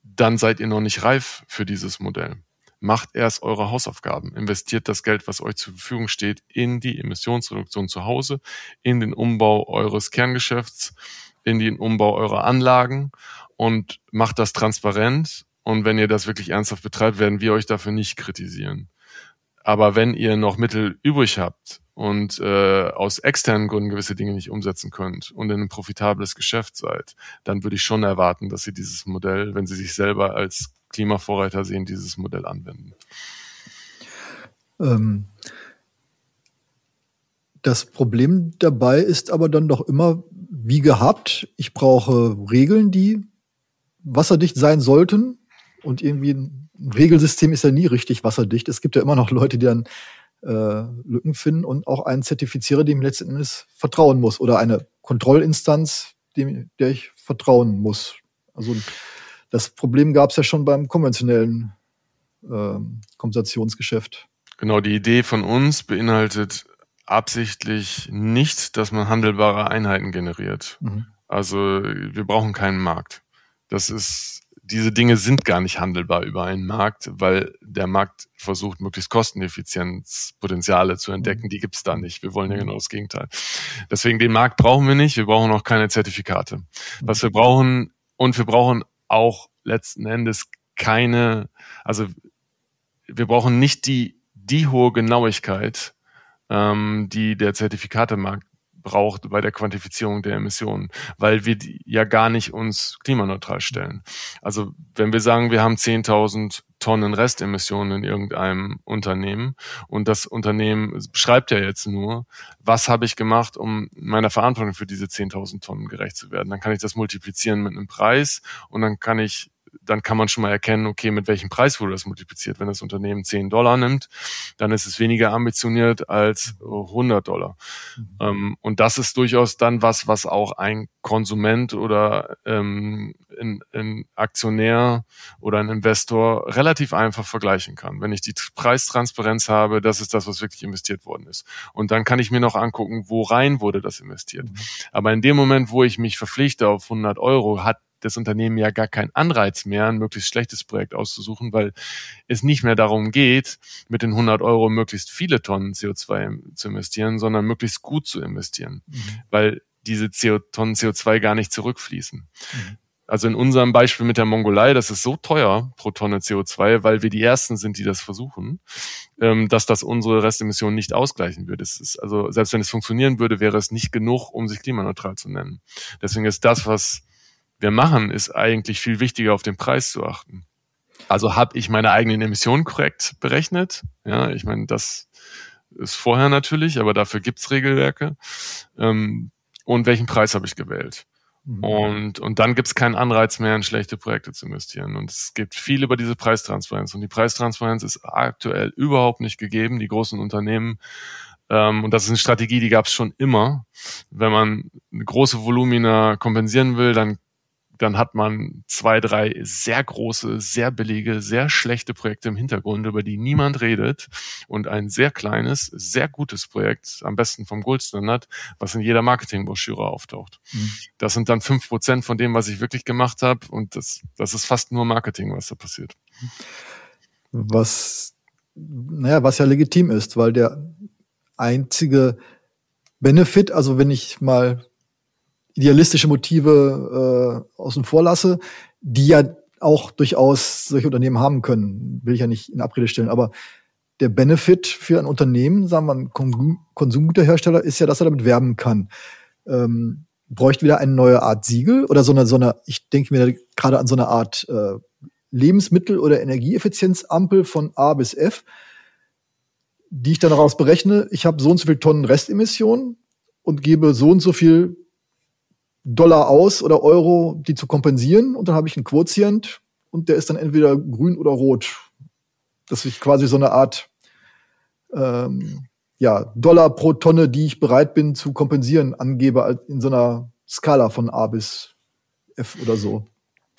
dann seid ihr noch nicht reif für dieses Modell. Macht erst eure Hausaufgaben. Investiert das Geld, was euch zur Verfügung steht, in die Emissionsreduktion zu Hause, in den Umbau eures Kerngeschäfts, in den Umbau eurer Anlagen und macht das transparent und wenn ihr das wirklich ernsthaft betreibt, werden wir euch dafür nicht kritisieren. Aber wenn ihr noch Mittel übrig habt und äh, aus externen Gründen gewisse Dinge nicht umsetzen könnt und in ein profitables Geschäft seid, dann würde ich schon erwarten, dass Sie dieses Modell, wenn Sie sich selber als Klimavorreiter sehen, dieses Modell anwenden. Ähm, das Problem dabei ist aber dann doch immer, wie gehabt, ich brauche Regeln, die wasserdicht sein sollten und irgendwie ein Regelsystem ist ja nie richtig wasserdicht. Es gibt ja immer noch Leute, die dann äh, Lücken finden und auch einen Zertifizierer, dem letzten Endes vertrauen muss oder eine Kontrollinstanz, dem, der ich vertrauen muss. Also das Problem gab es ja schon beim konventionellen äh, Kompensationsgeschäft. Genau, die Idee von uns beinhaltet absichtlich nicht, dass man handelbare Einheiten generiert. Mhm. Also wir brauchen keinen Markt. Das ist diese Dinge sind gar nicht handelbar über einen Markt, weil der Markt versucht, möglichst Kosteneffizienzpotenziale zu entdecken. Die gibt's da nicht. Wir wollen ja genau das Gegenteil. Deswegen den Markt brauchen wir nicht. Wir brauchen auch keine Zertifikate. Was wir brauchen, und wir brauchen auch letzten Endes keine, also wir brauchen nicht die, die hohe Genauigkeit, ähm, die der Zertifikatemarkt braucht bei der Quantifizierung der Emissionen, weil wir ja gar nicht uns klimaneutral stellen. Also wenn wir sagen, wir haben 10.000 Tonnen Restemissionen in irgendeinem Unternehmen und das Unternehmen beschreibt ja jetzt nur, was habe ich gemacht, um meiner Verantwortung für diese 10.000 Tonnen gerecht zu werden, dann kann ich das multiplizieren mit einem Preis und dann kann ich dann kann man schon mal erkennen, okay, mit welchem Preis wurde das multipliziert. Wenn das Unternehmen 10 Dollar nimmt, dann ist es weniger ambitioniert als 100 Dollar. Mhm. Ähm, und das ist durchaus dann was, was auch ein Konsument oder ähm, ein, ein Aktionär oder ein Investor relativ einfach vergleichen kann. Wenn ich die Preistransparenz habe, das ist das, was wirklich investiert worden ist. Und dann kann ich mir noch angucken, wo rein wurde das investiert. Mhm. Aber in dem Moment, wo ich mich verpflichte auf 100 Euro, hat das Unternehmen ja gar keinen Anreiz mehr, ein möglichst schlechtes Projekt auszusuchen, weil es nicht mehr darum geht, mit den 100 Euro möglichst viele Tonnen CO2 zu investieren, sondern möglichst gut zu investieren, mhm. weil diese CO Tonnen CO2 gar nicht zurückfließen. Mhm. Also in unserem Beispiel mit der Mongolei, das ist so teuer pro Tonne CO2, weil wir die Ersten sind, die das versuchen, ähm, dass das unsere Restemissionen nicht ausgleichen würde. Es ist also, selbst wenn es funktionieren würde, wäre es nicht genug, um sich klimaneutral zu nennen. Deswegen ist das, was wir machen, ist eigentlich viel wichtiger, auf den Preis zu achten. Also habe ich meine eigenen Emissionen korrekt berechnet. Ja, ich meine, das ist vorher natürlich, aber dafür gibt's Regelwerke. Ähm, und welchen Preis habe ich gewählt? Mhm. Und, und dann gibt's keinen Anreiz mehr, in schlechte Projekte zu investieren. Und es gibt viel über diese Preistransparenz. Und die Preistransparenz ist aktuell überhaupt nicht gegeben. Die großen Unternehmen ähm, und das ist eine Strategie, die gab es schon immer. Wenn man große Volumina kompensieren will, dann dann hat man zwei, drei sehr große, sehr billige, sehr schlechte Projekte im Hintergrund, über die niemand redet und ein sehr kleines, sehr gutes Projekt, am besten vom Goldstandard, was in jeder Marketingbroschüre auftaucht. Mhm. Das sind dann fünf Prozent von dem, was ich wirklich gemacht habe und das, das ist fast nur Marketing, was da passiert. Was, naja, was ja legitim ist, weil der einzige Benefit, also wenn ich mal idealistische Motive äh, außen vor lasse, die ja auch durchaus solche Unternehmen haben können, will ich ja nicht in Abrede stellen, aber der Benefit für ein Unternehmen, sagen wir ein Konsumgüterhersteller, ist ja, dass er damit werben kann. Ähm, bräuchte wieder eine neue Art Siegel oder so eine, so eine ich denke mir gerade an so eine Art äh, Lebensmittel- oder Energieeffizienzampel von A bis F, die ich dann daraus berechne, ich habe so und so viel Tonnen Restemissionen und gebe so und so viel Dollar aus oder Euro, die zu kompensieren. Und dann habe ich einen Quotient und der ist dann entweder grün oder rot. Dass ich quasi so eine Art ähm, ja, Dollar pro Tonne, die ich bereit bin zu kompensieren, angebe in so einer Skala von A bis F oder so.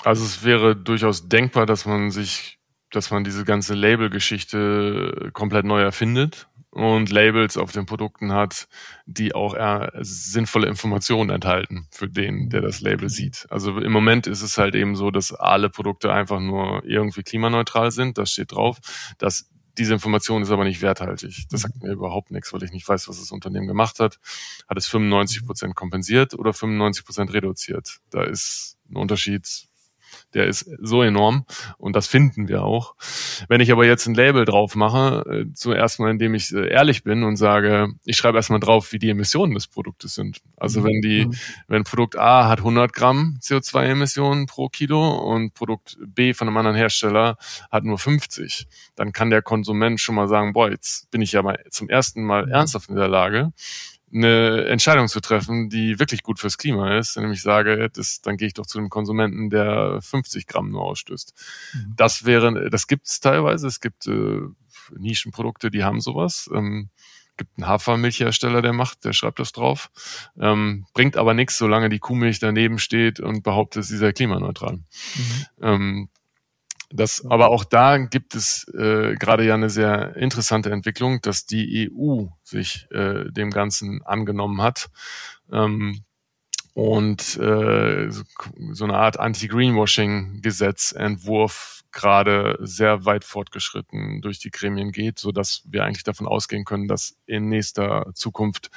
Also es wäre durchaus denkbar, dass man sich, dass man diese ganze Label-Geschichte komplett neu erfindet und Labels auf den Produkten hat, die auch sinnvolle Informationen enthalten für den, der das Label sieht. Also im Moment ist es halt eben so, dass alle Produkte einfach nur irgendwie klimaneutral sind. Das steht drauf. Das diese Information ist aber nicht werthaltig. Das sagt mir überhaupt nichts, weil ich nicht weiß, was das Unternehmen gemacht hat. Hat es 95 Prozent kompensiert oder 95 Prozent reduziert? Da ist ein Unterschied der ist so enorm und das finden wir auch. Wenn ich aber jetzt ein Label drauf mache, äh, zuerst mal, indem ich äh, ehrlich bin und sage, ich schreibe erstmal drauf, wie die Emissionen des Produktes sind. Also wenn die, mhm. wenn Produkt A hat 100 Gramm CO2-Emissionen pro Kilo und Produkt B von einem anderen Hersteller hat nur 50, dann kann der Konsument schon mal sagen, boah, jetzt bin ich ja mal zum ersten Mal mhm. ernsthaft in der Lage, eine Entscheidung zu treffen, die wirklich gut fürs Klima ist, nämlich sage, das, dann gehe ich doch zu einem Konsumenten, der 50 Gramm nur ausstößt. Mhm. Das wäre, das gibt es teilweise. Es gibt äh, Nischenprodukte, die haben sowas. Ähm, gibt einen Hafermilchhersteller, der macht, der schreibt das drauf. Ähm, bringt aber nichts, solange die Kuhmilch daneben steht und behauptet, sie sei klimaneutral. Mhm. Ähm, das, aber auch da gibt es äh, gerade ja eine sehr interessante Entwicklung, dass die EU sich äh, dem Ganzen angenommen hat ähm, und äh, so eine Art Anti-Greenwashing-Gesetzentwurf gerade sehr weit fortgeschritten durch die Gremien geht, so dass wir eigentlich davon ausgehen können, dass in nächster Zukunft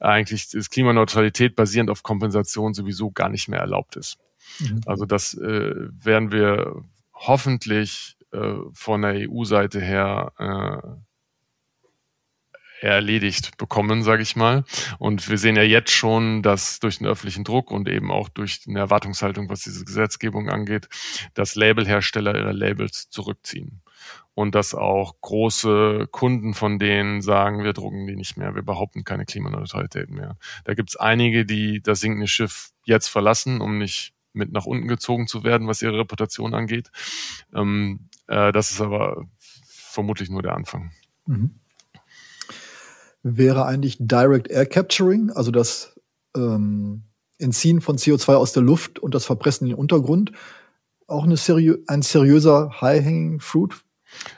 eigentlich das Klimaneutralität basierend auf Kompensation sowieso gar nicht mehr erlaubt ist. Mhm. Also das äh, werden wir hoffentlich äh, von der EU-Seite her äh, erledigt bekommen, sage ich mal. Und wir sehen ja jetzt schon, dass durch den öffentlichen Druck und eben auch durch eine Erwartungshaltung, was diese Gesetzgebung angeht, dass Labelhersteller ihre Labels zurückziehen. Und dass auch große Kunden von denen sagen, wir drucken die nicht mehr, wir behaupten keine Klimaneutralität mehr. Da gibt es einige, die das sinkende Schiff jetzt verlassen, um nicht mit nach unten gezogen zu werden, was ihre Reputation angeht. Ähm, äh, das ist aber vermutlich nur der Anfang. Mhm wäre eigentlich Direct Air Capturing, also das ähm, Entziehen von CO2 aus der Luft und das Verpressen in den Untergrund, auch eine seriö ein seriöser High-Hanging Fruit.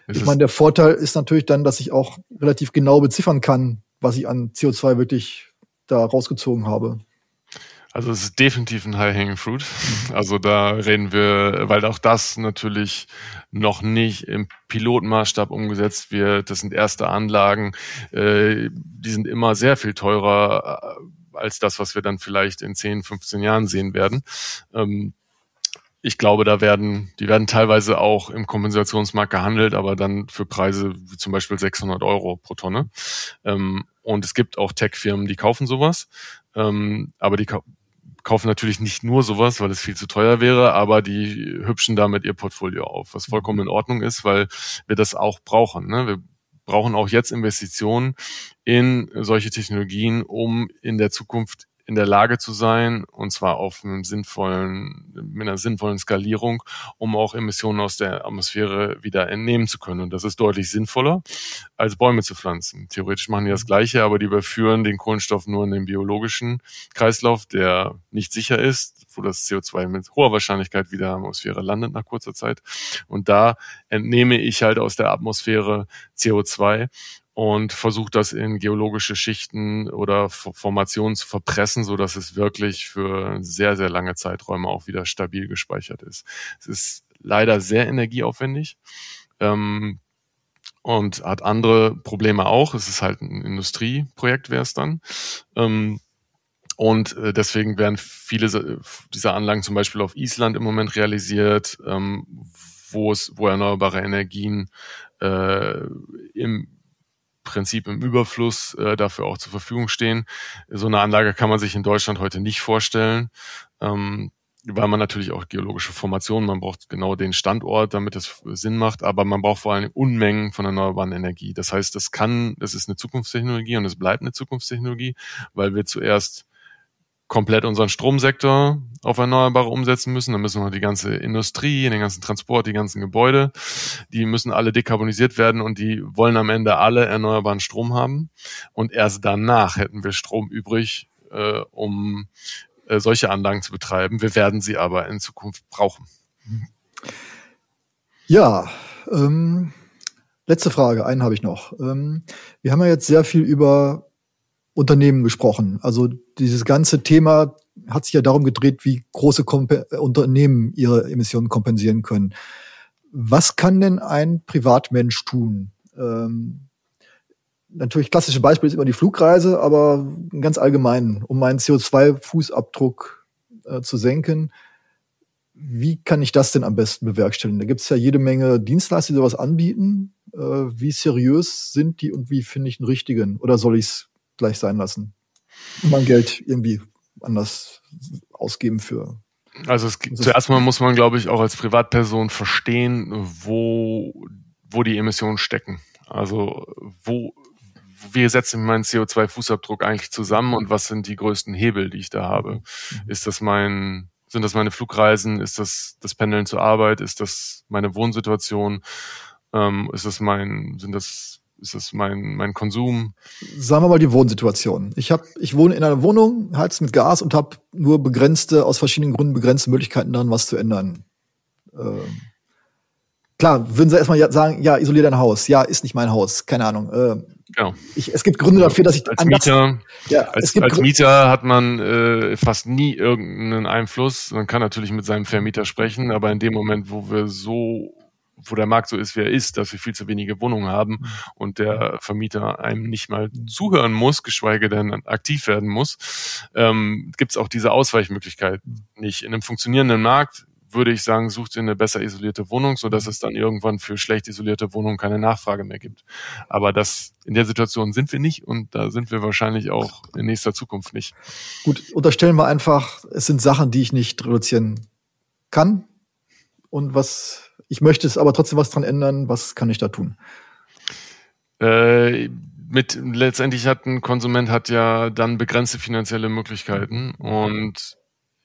ich meine, der Vorteil ist natürlich dann, dass ich auch relativ genau beziffern kann, was ich an CO2 wirklich da rausgezogen habe. Also es ist definitiv ein High-Hanging Fruit. Also da reden wir, weil auch das natürlich noch nicht im Pilotenmaßstab umgesetzt wird. Das sind erste Anlagen, äh, die sind immer sehr viel teurer äh, als das, was wir dann vielleicht in 10, 15 Jahren sehen werden. Ähm, ich glaube, da werden, die werden teilweise auch im Kompensationsmarkt gehandelt, aber dann für Preise wie zum Beispiel 600 Euro pro Tonne. Ähm, und es gibt auch Tech-Firmen, die kaufen sowas. Ähm, aber die kaufen natürlich nicht nur sowas, weil es viel zu teuer wäre, aber die hübschen damit ihr Portfolio auf, was vollkommen in Ordnung ist, weil wir das auch brauchen. Ne? Wir brauchen auch jetzt Investitionen in solche Technologien, um in der Zukunft in der Lage zu sein, und zwar auf einem sinnvollen, mit einer sinnvollen Skalierung, um auch Emissionen aus der Atmosphäre wieder entnehmen zu können. Und das ist deutlich sinnvoller, als Bäume zu pflanzen. Theoretisch machen die das Gleiche, aber die überführen den Kohlenstoff nur in den biologischen Kreislauf, der nicht sicher ist, wo das CO2 mit hoher Wahrscheinlichkeit wieder in der Atmosphäre landet nach kurzer Zeit. Und da entnehme ich halt aus der Atmosphäre CO2 und versucht das in geologische Schichten oder Formationen zu verpressen, so dass es wirklich für sehr, sehr lange Zeiträume auch wieder stabil gespeichert ist. Es ist leider sehr energieaufwendig. Ähm, und hat andere Probleme auch. Es ist halt ein Industrieprojekt, wäre es dann. Ähm, und äh, deswegen werden viele dieser Anlagen zum Beispiel auf Island im Moment realisiert, ähm, wo es, wo erneuerbare Energien äh, im Prinzip im Überfluss äh, dafür auch zur Verfügung stehen. So eine Anlage kann man sich in Deutschland heute nicht vorstellen, ähm, weil man natürlich auch geologische Formationen, man braucht genau den Standort, damit es Sinn macht, aber man braucht vor allem Unmengen von erneuerbaren Energie. Das heißt, das kann, das ist eine Zukunftstechnologie und es bleibt eine Zukunftstechnologie, weil wir zuerst komplett unseren Stromsektor auf Erneuerbare umsetzen müssen. Dann müssen wir die ganze Industrie, den ganzen Transport, die ganzen Gebäude, die müssen alle dekarbonisiert werden und die wollen am Ende alle erneuerbaren Strom haben. Und erst danach hätten wir Strom übrig, äh, um äh, solche Anlagen zu betreiben. Wir werden sie aber in Zukunft brauchen. Ja, ähm, letzte Frage, einen habe ich noch. Ähm, wir haben ja jetzt sehr viel über Unternehmen gesprochen. Also dieses ganze Thema hat sich ja darum gedreht, wie große Komp Unternehmen ihre Emissionen kompensieren können. Was kann denn ein Privatmensch tun? Ähm, natürlich klassische Beispiel ist immer die Flugreise, aber ganz allgemein, um meinen CO2-Fußabdruck äh, zu senken. Wie kann ich das denn am besten bewerkstelligen? Da gibt es ja jede Menge Dienstleister, die sowas anbieten. Äh, wie seriös sind die und wie finde ich einen richtigen? Oder soll ich es gleich sein lassen. Und mein Geld irgendwie anders ausgeben für. Also es, zuerst mal muss man, glaube ich, auch als Privatperson verstehen, wo, wo die Emissionen stecken. Also wo, wie setze ich meinen CO2-Fußabdruck eigentlich zusammen und was sind die größten Hebel, die ich da habe? Mhm. Ist das mein, sind das meine Flugreisen? Ist das das Pendeln zur Arbeit? Ist das meine Wohnsituation? Ähm, ist das mein, sind das ist das mein, mein Konsum? Sagen wir mal die Wohnsituation. Ich hab, ich wohne in einer Wohnung, heiz mit Gas und habe nur begrenzte, aus verschiedenen Gründen begrenzte Möglichkeiten daran, was zu ändern. Ähm, klar, würden Sie erstmal sagen, ja, isolier dein Haus. Ja, ist nicht mein Haus. Keine Ahnung. Äh, genau. Ich, es gibt Gründe dafür, dass ich als Mieter, ja, als, als Mieter hat man äh, fast nie irgendeinen Einfluss. Man kann natürlich mit seinem Vermieter sprechen, aber in dem Moment, wo wir so wo der Markt so ist, wie er ist, dass wir viel zu wenige Wohnungen haben und der Vermieter einem nicht mal zuhören muss, geschweige denn aktiv werden muss, ähm, gibt es auch diese Ausweichmöglichkeit nicht. In einem funktionierenden Markt würde ich sagen, sucht ihr eine besser isolierte Wohnung, so dass es dann irgendwann für schlecht isolierte Wohnungen keine Nachfrage mehr gibt. Aber das in der Situation sind wir nicht und da sind wir wahrscheinlich auch in nächster Zukunft nicht. Gut, unterstellen wir einfach, es sind Sachen, die ich nicht reduzieren kann und was ich möchte es aber trotzdem was dran ändern. Was kann ich da tun? Äh, mit letztendlich hat ein Konsument hat ja dann begrenzte finanzielle Möglichkeiten und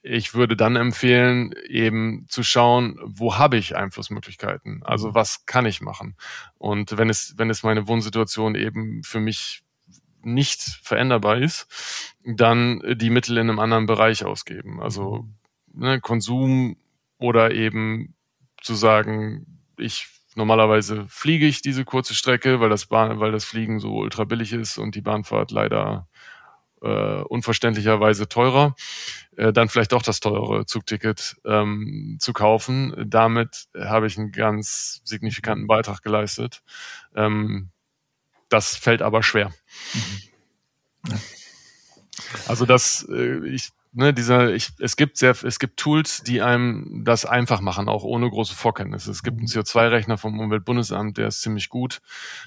ich würde dann empfehlen, eben zu schauen, wo habe ich Einflussmöglichkeiten? Also was kann ich machen? Und wenn es, wenn es meine Wohnsituation eben für mich nicht veränderbar ist, dann die Mittel in einem anderen Bereich ausgeben. Also ne, Konsum oder eben zu sagen, ich normalerweise fliege ich diese kurze Strecke, weil das Bahn, weil das Fliegen so ultra billig ist und die Bahnfahrt leider äh, unverständlicherweise teurer, äh, dann vielleicht doch das teure Zugticket ähm, zu kaufen. Damit habe ich einen ganz signifikanten Beitrag geleistet. Ähm, das fällt aber schwer. Mhm. Also das, äh, ich ne, dieser, ich, es gibt sehr, es gibt Tools, die einem das einfach machen, auch ohne große Vorkenntnisse. Es gibt einen CO2-Rechner vom Umweltbundesamt, der ist ziemlich gut.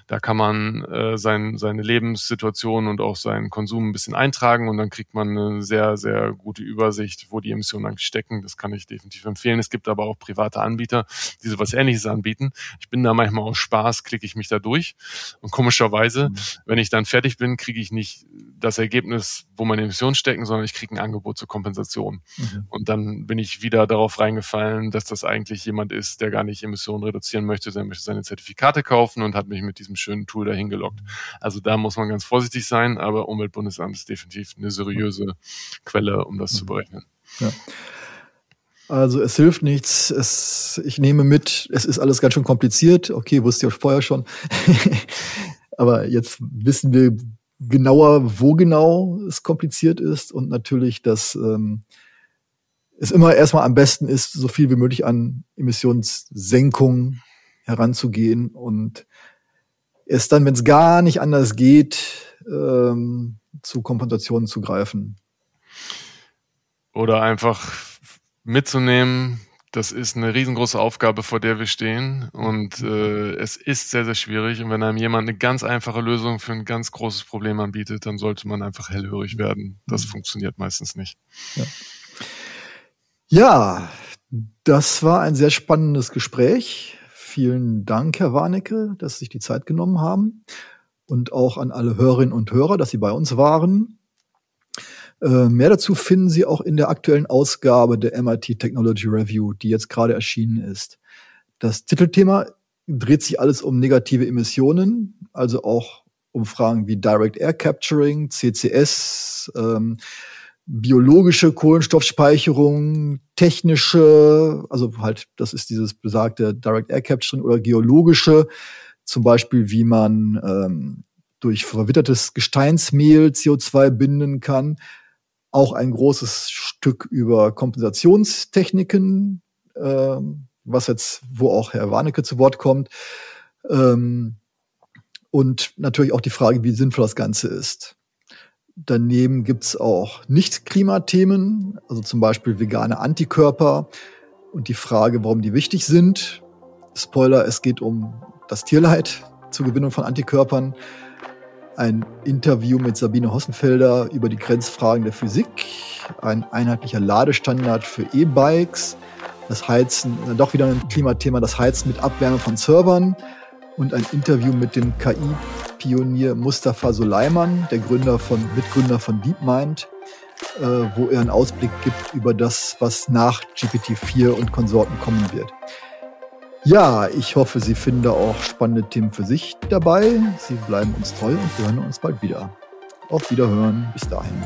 Da kann man äh, sein, seine Lebenssituation und auch seinen Konsum ein bisschen eintragen und dann kriegt man eine sehr, sehr gute Übersicht, wo die Emissionen eigentlich stecken. Das kann ich definitiv empfehlen. Es gibt aber auch private Anbieter, die sowas ähnliches anbieten. Ich bin da manchmal aus Spaß, klicke ich mich da durch. Und komischerweise, mhm. wenn ich dann fertig bin, kriege ich nicht das Ergebnis, wo meine Emissionen stecken, sondern ich kriege ein Angebot zur Kompensation. Mhm. Und dann bin ich wieder darauf reingefallen, dass das eigentlich jemand ist, der gar nicht Emissionen reduzieren möchte, sondern möchte seine Zertifikate kaufen und hat mich mit diesem schönen Tool dahin gelockt. Also da muss man ganz vorsichtig sein, aber Umweltbundesamt ist definitiv eine seriöse Quelle, um das mhm. zu berechnen. Ja. Also es hilft nichts. Es, ich nehme mit, es ist alles ganz schön kompliziert. Okay, wusste ich vorher schon. Aber jetzt wissen wir, genauer, wo genau es kompliziert ist und natürlich, dass ähm, es immer erstmal am besten ist, so viel wie möglich an Emissionssenkung heranzugehen und erst dann, wenn es gar nicht anders geht, ähm, zu Kompensationen zu greifen. Oder einfach mitzunehmen, das ist eine riesengroße Aufgabe, vor der wir stehen. Und äh, es ist sehr, sehr schwierig. Und wenn einem jemand eine ganz einfache Lösung für ein ganz großes Problem anbietet, dann sollte man einfach hellhörig werden. Das mhm. funktioniert meistens nicht. Ja. ja, das war ein sehr spannendes Gespräch. Vielen Dank, Herr Warnecke, dass Sie sich die Zeit genommen haben. Und auch an alle Hörerinnen und Hörer, dass Sie bei uns waren. Äh, mehr dazu finden Sie auch in der aktuellen Ausgabe der MIT Technology Review, die jetzt gerade erschienen ist. Das Titelthema dreht sich alles um negative Emissionen, also auch um Fragen wie Direct Air Capturing, CCS, ähm, biologische Kohlenstoffspeicherung, technische, also halt, das ist dieses besagte Direct Air Capturing oder geologische, zum Beispiel wie man ähm, durch verwittertes Gesteinsmehl CO2 binden kann auch ein großes Stück über Kompensationstechniken, äh, was jetzt, wo auch Herr Warnecke zu Wort kommt. Ähm, und natürlich auch die Frage, wie sinnvoll das Ganze ist. Daneben gibt's auch Nicht-Klimathemen, also zum Beispiel vegane Antikörper und die Frage, warum die wichtig sind. Spoiler, es geht um das Tierleid zur Gewinnung von Antikörpern ein Interview mit Sabine Hossenfelder über die Grenzfragen der Physik, ein einheitlicher Ladestandard für E-Bikes, das Heizen, doch wieder ein Klimathema, das Heizen mit Abwärme von Servern. Und ein Interview mit dem KI-Pionier Mustafa Suleiman, der Gründer von, Mitgründer von DeepMind, äh, wo er einen Ausblick gibt über das, was nach GPT-4 und Konsorten kommen wird. Ja, ich hoffe, Sie finden auch spannende Themen für sich dabei. Sie bleiben uns treu und wir hören uns bald wieder. Auf Wiederhören. Bis dahin.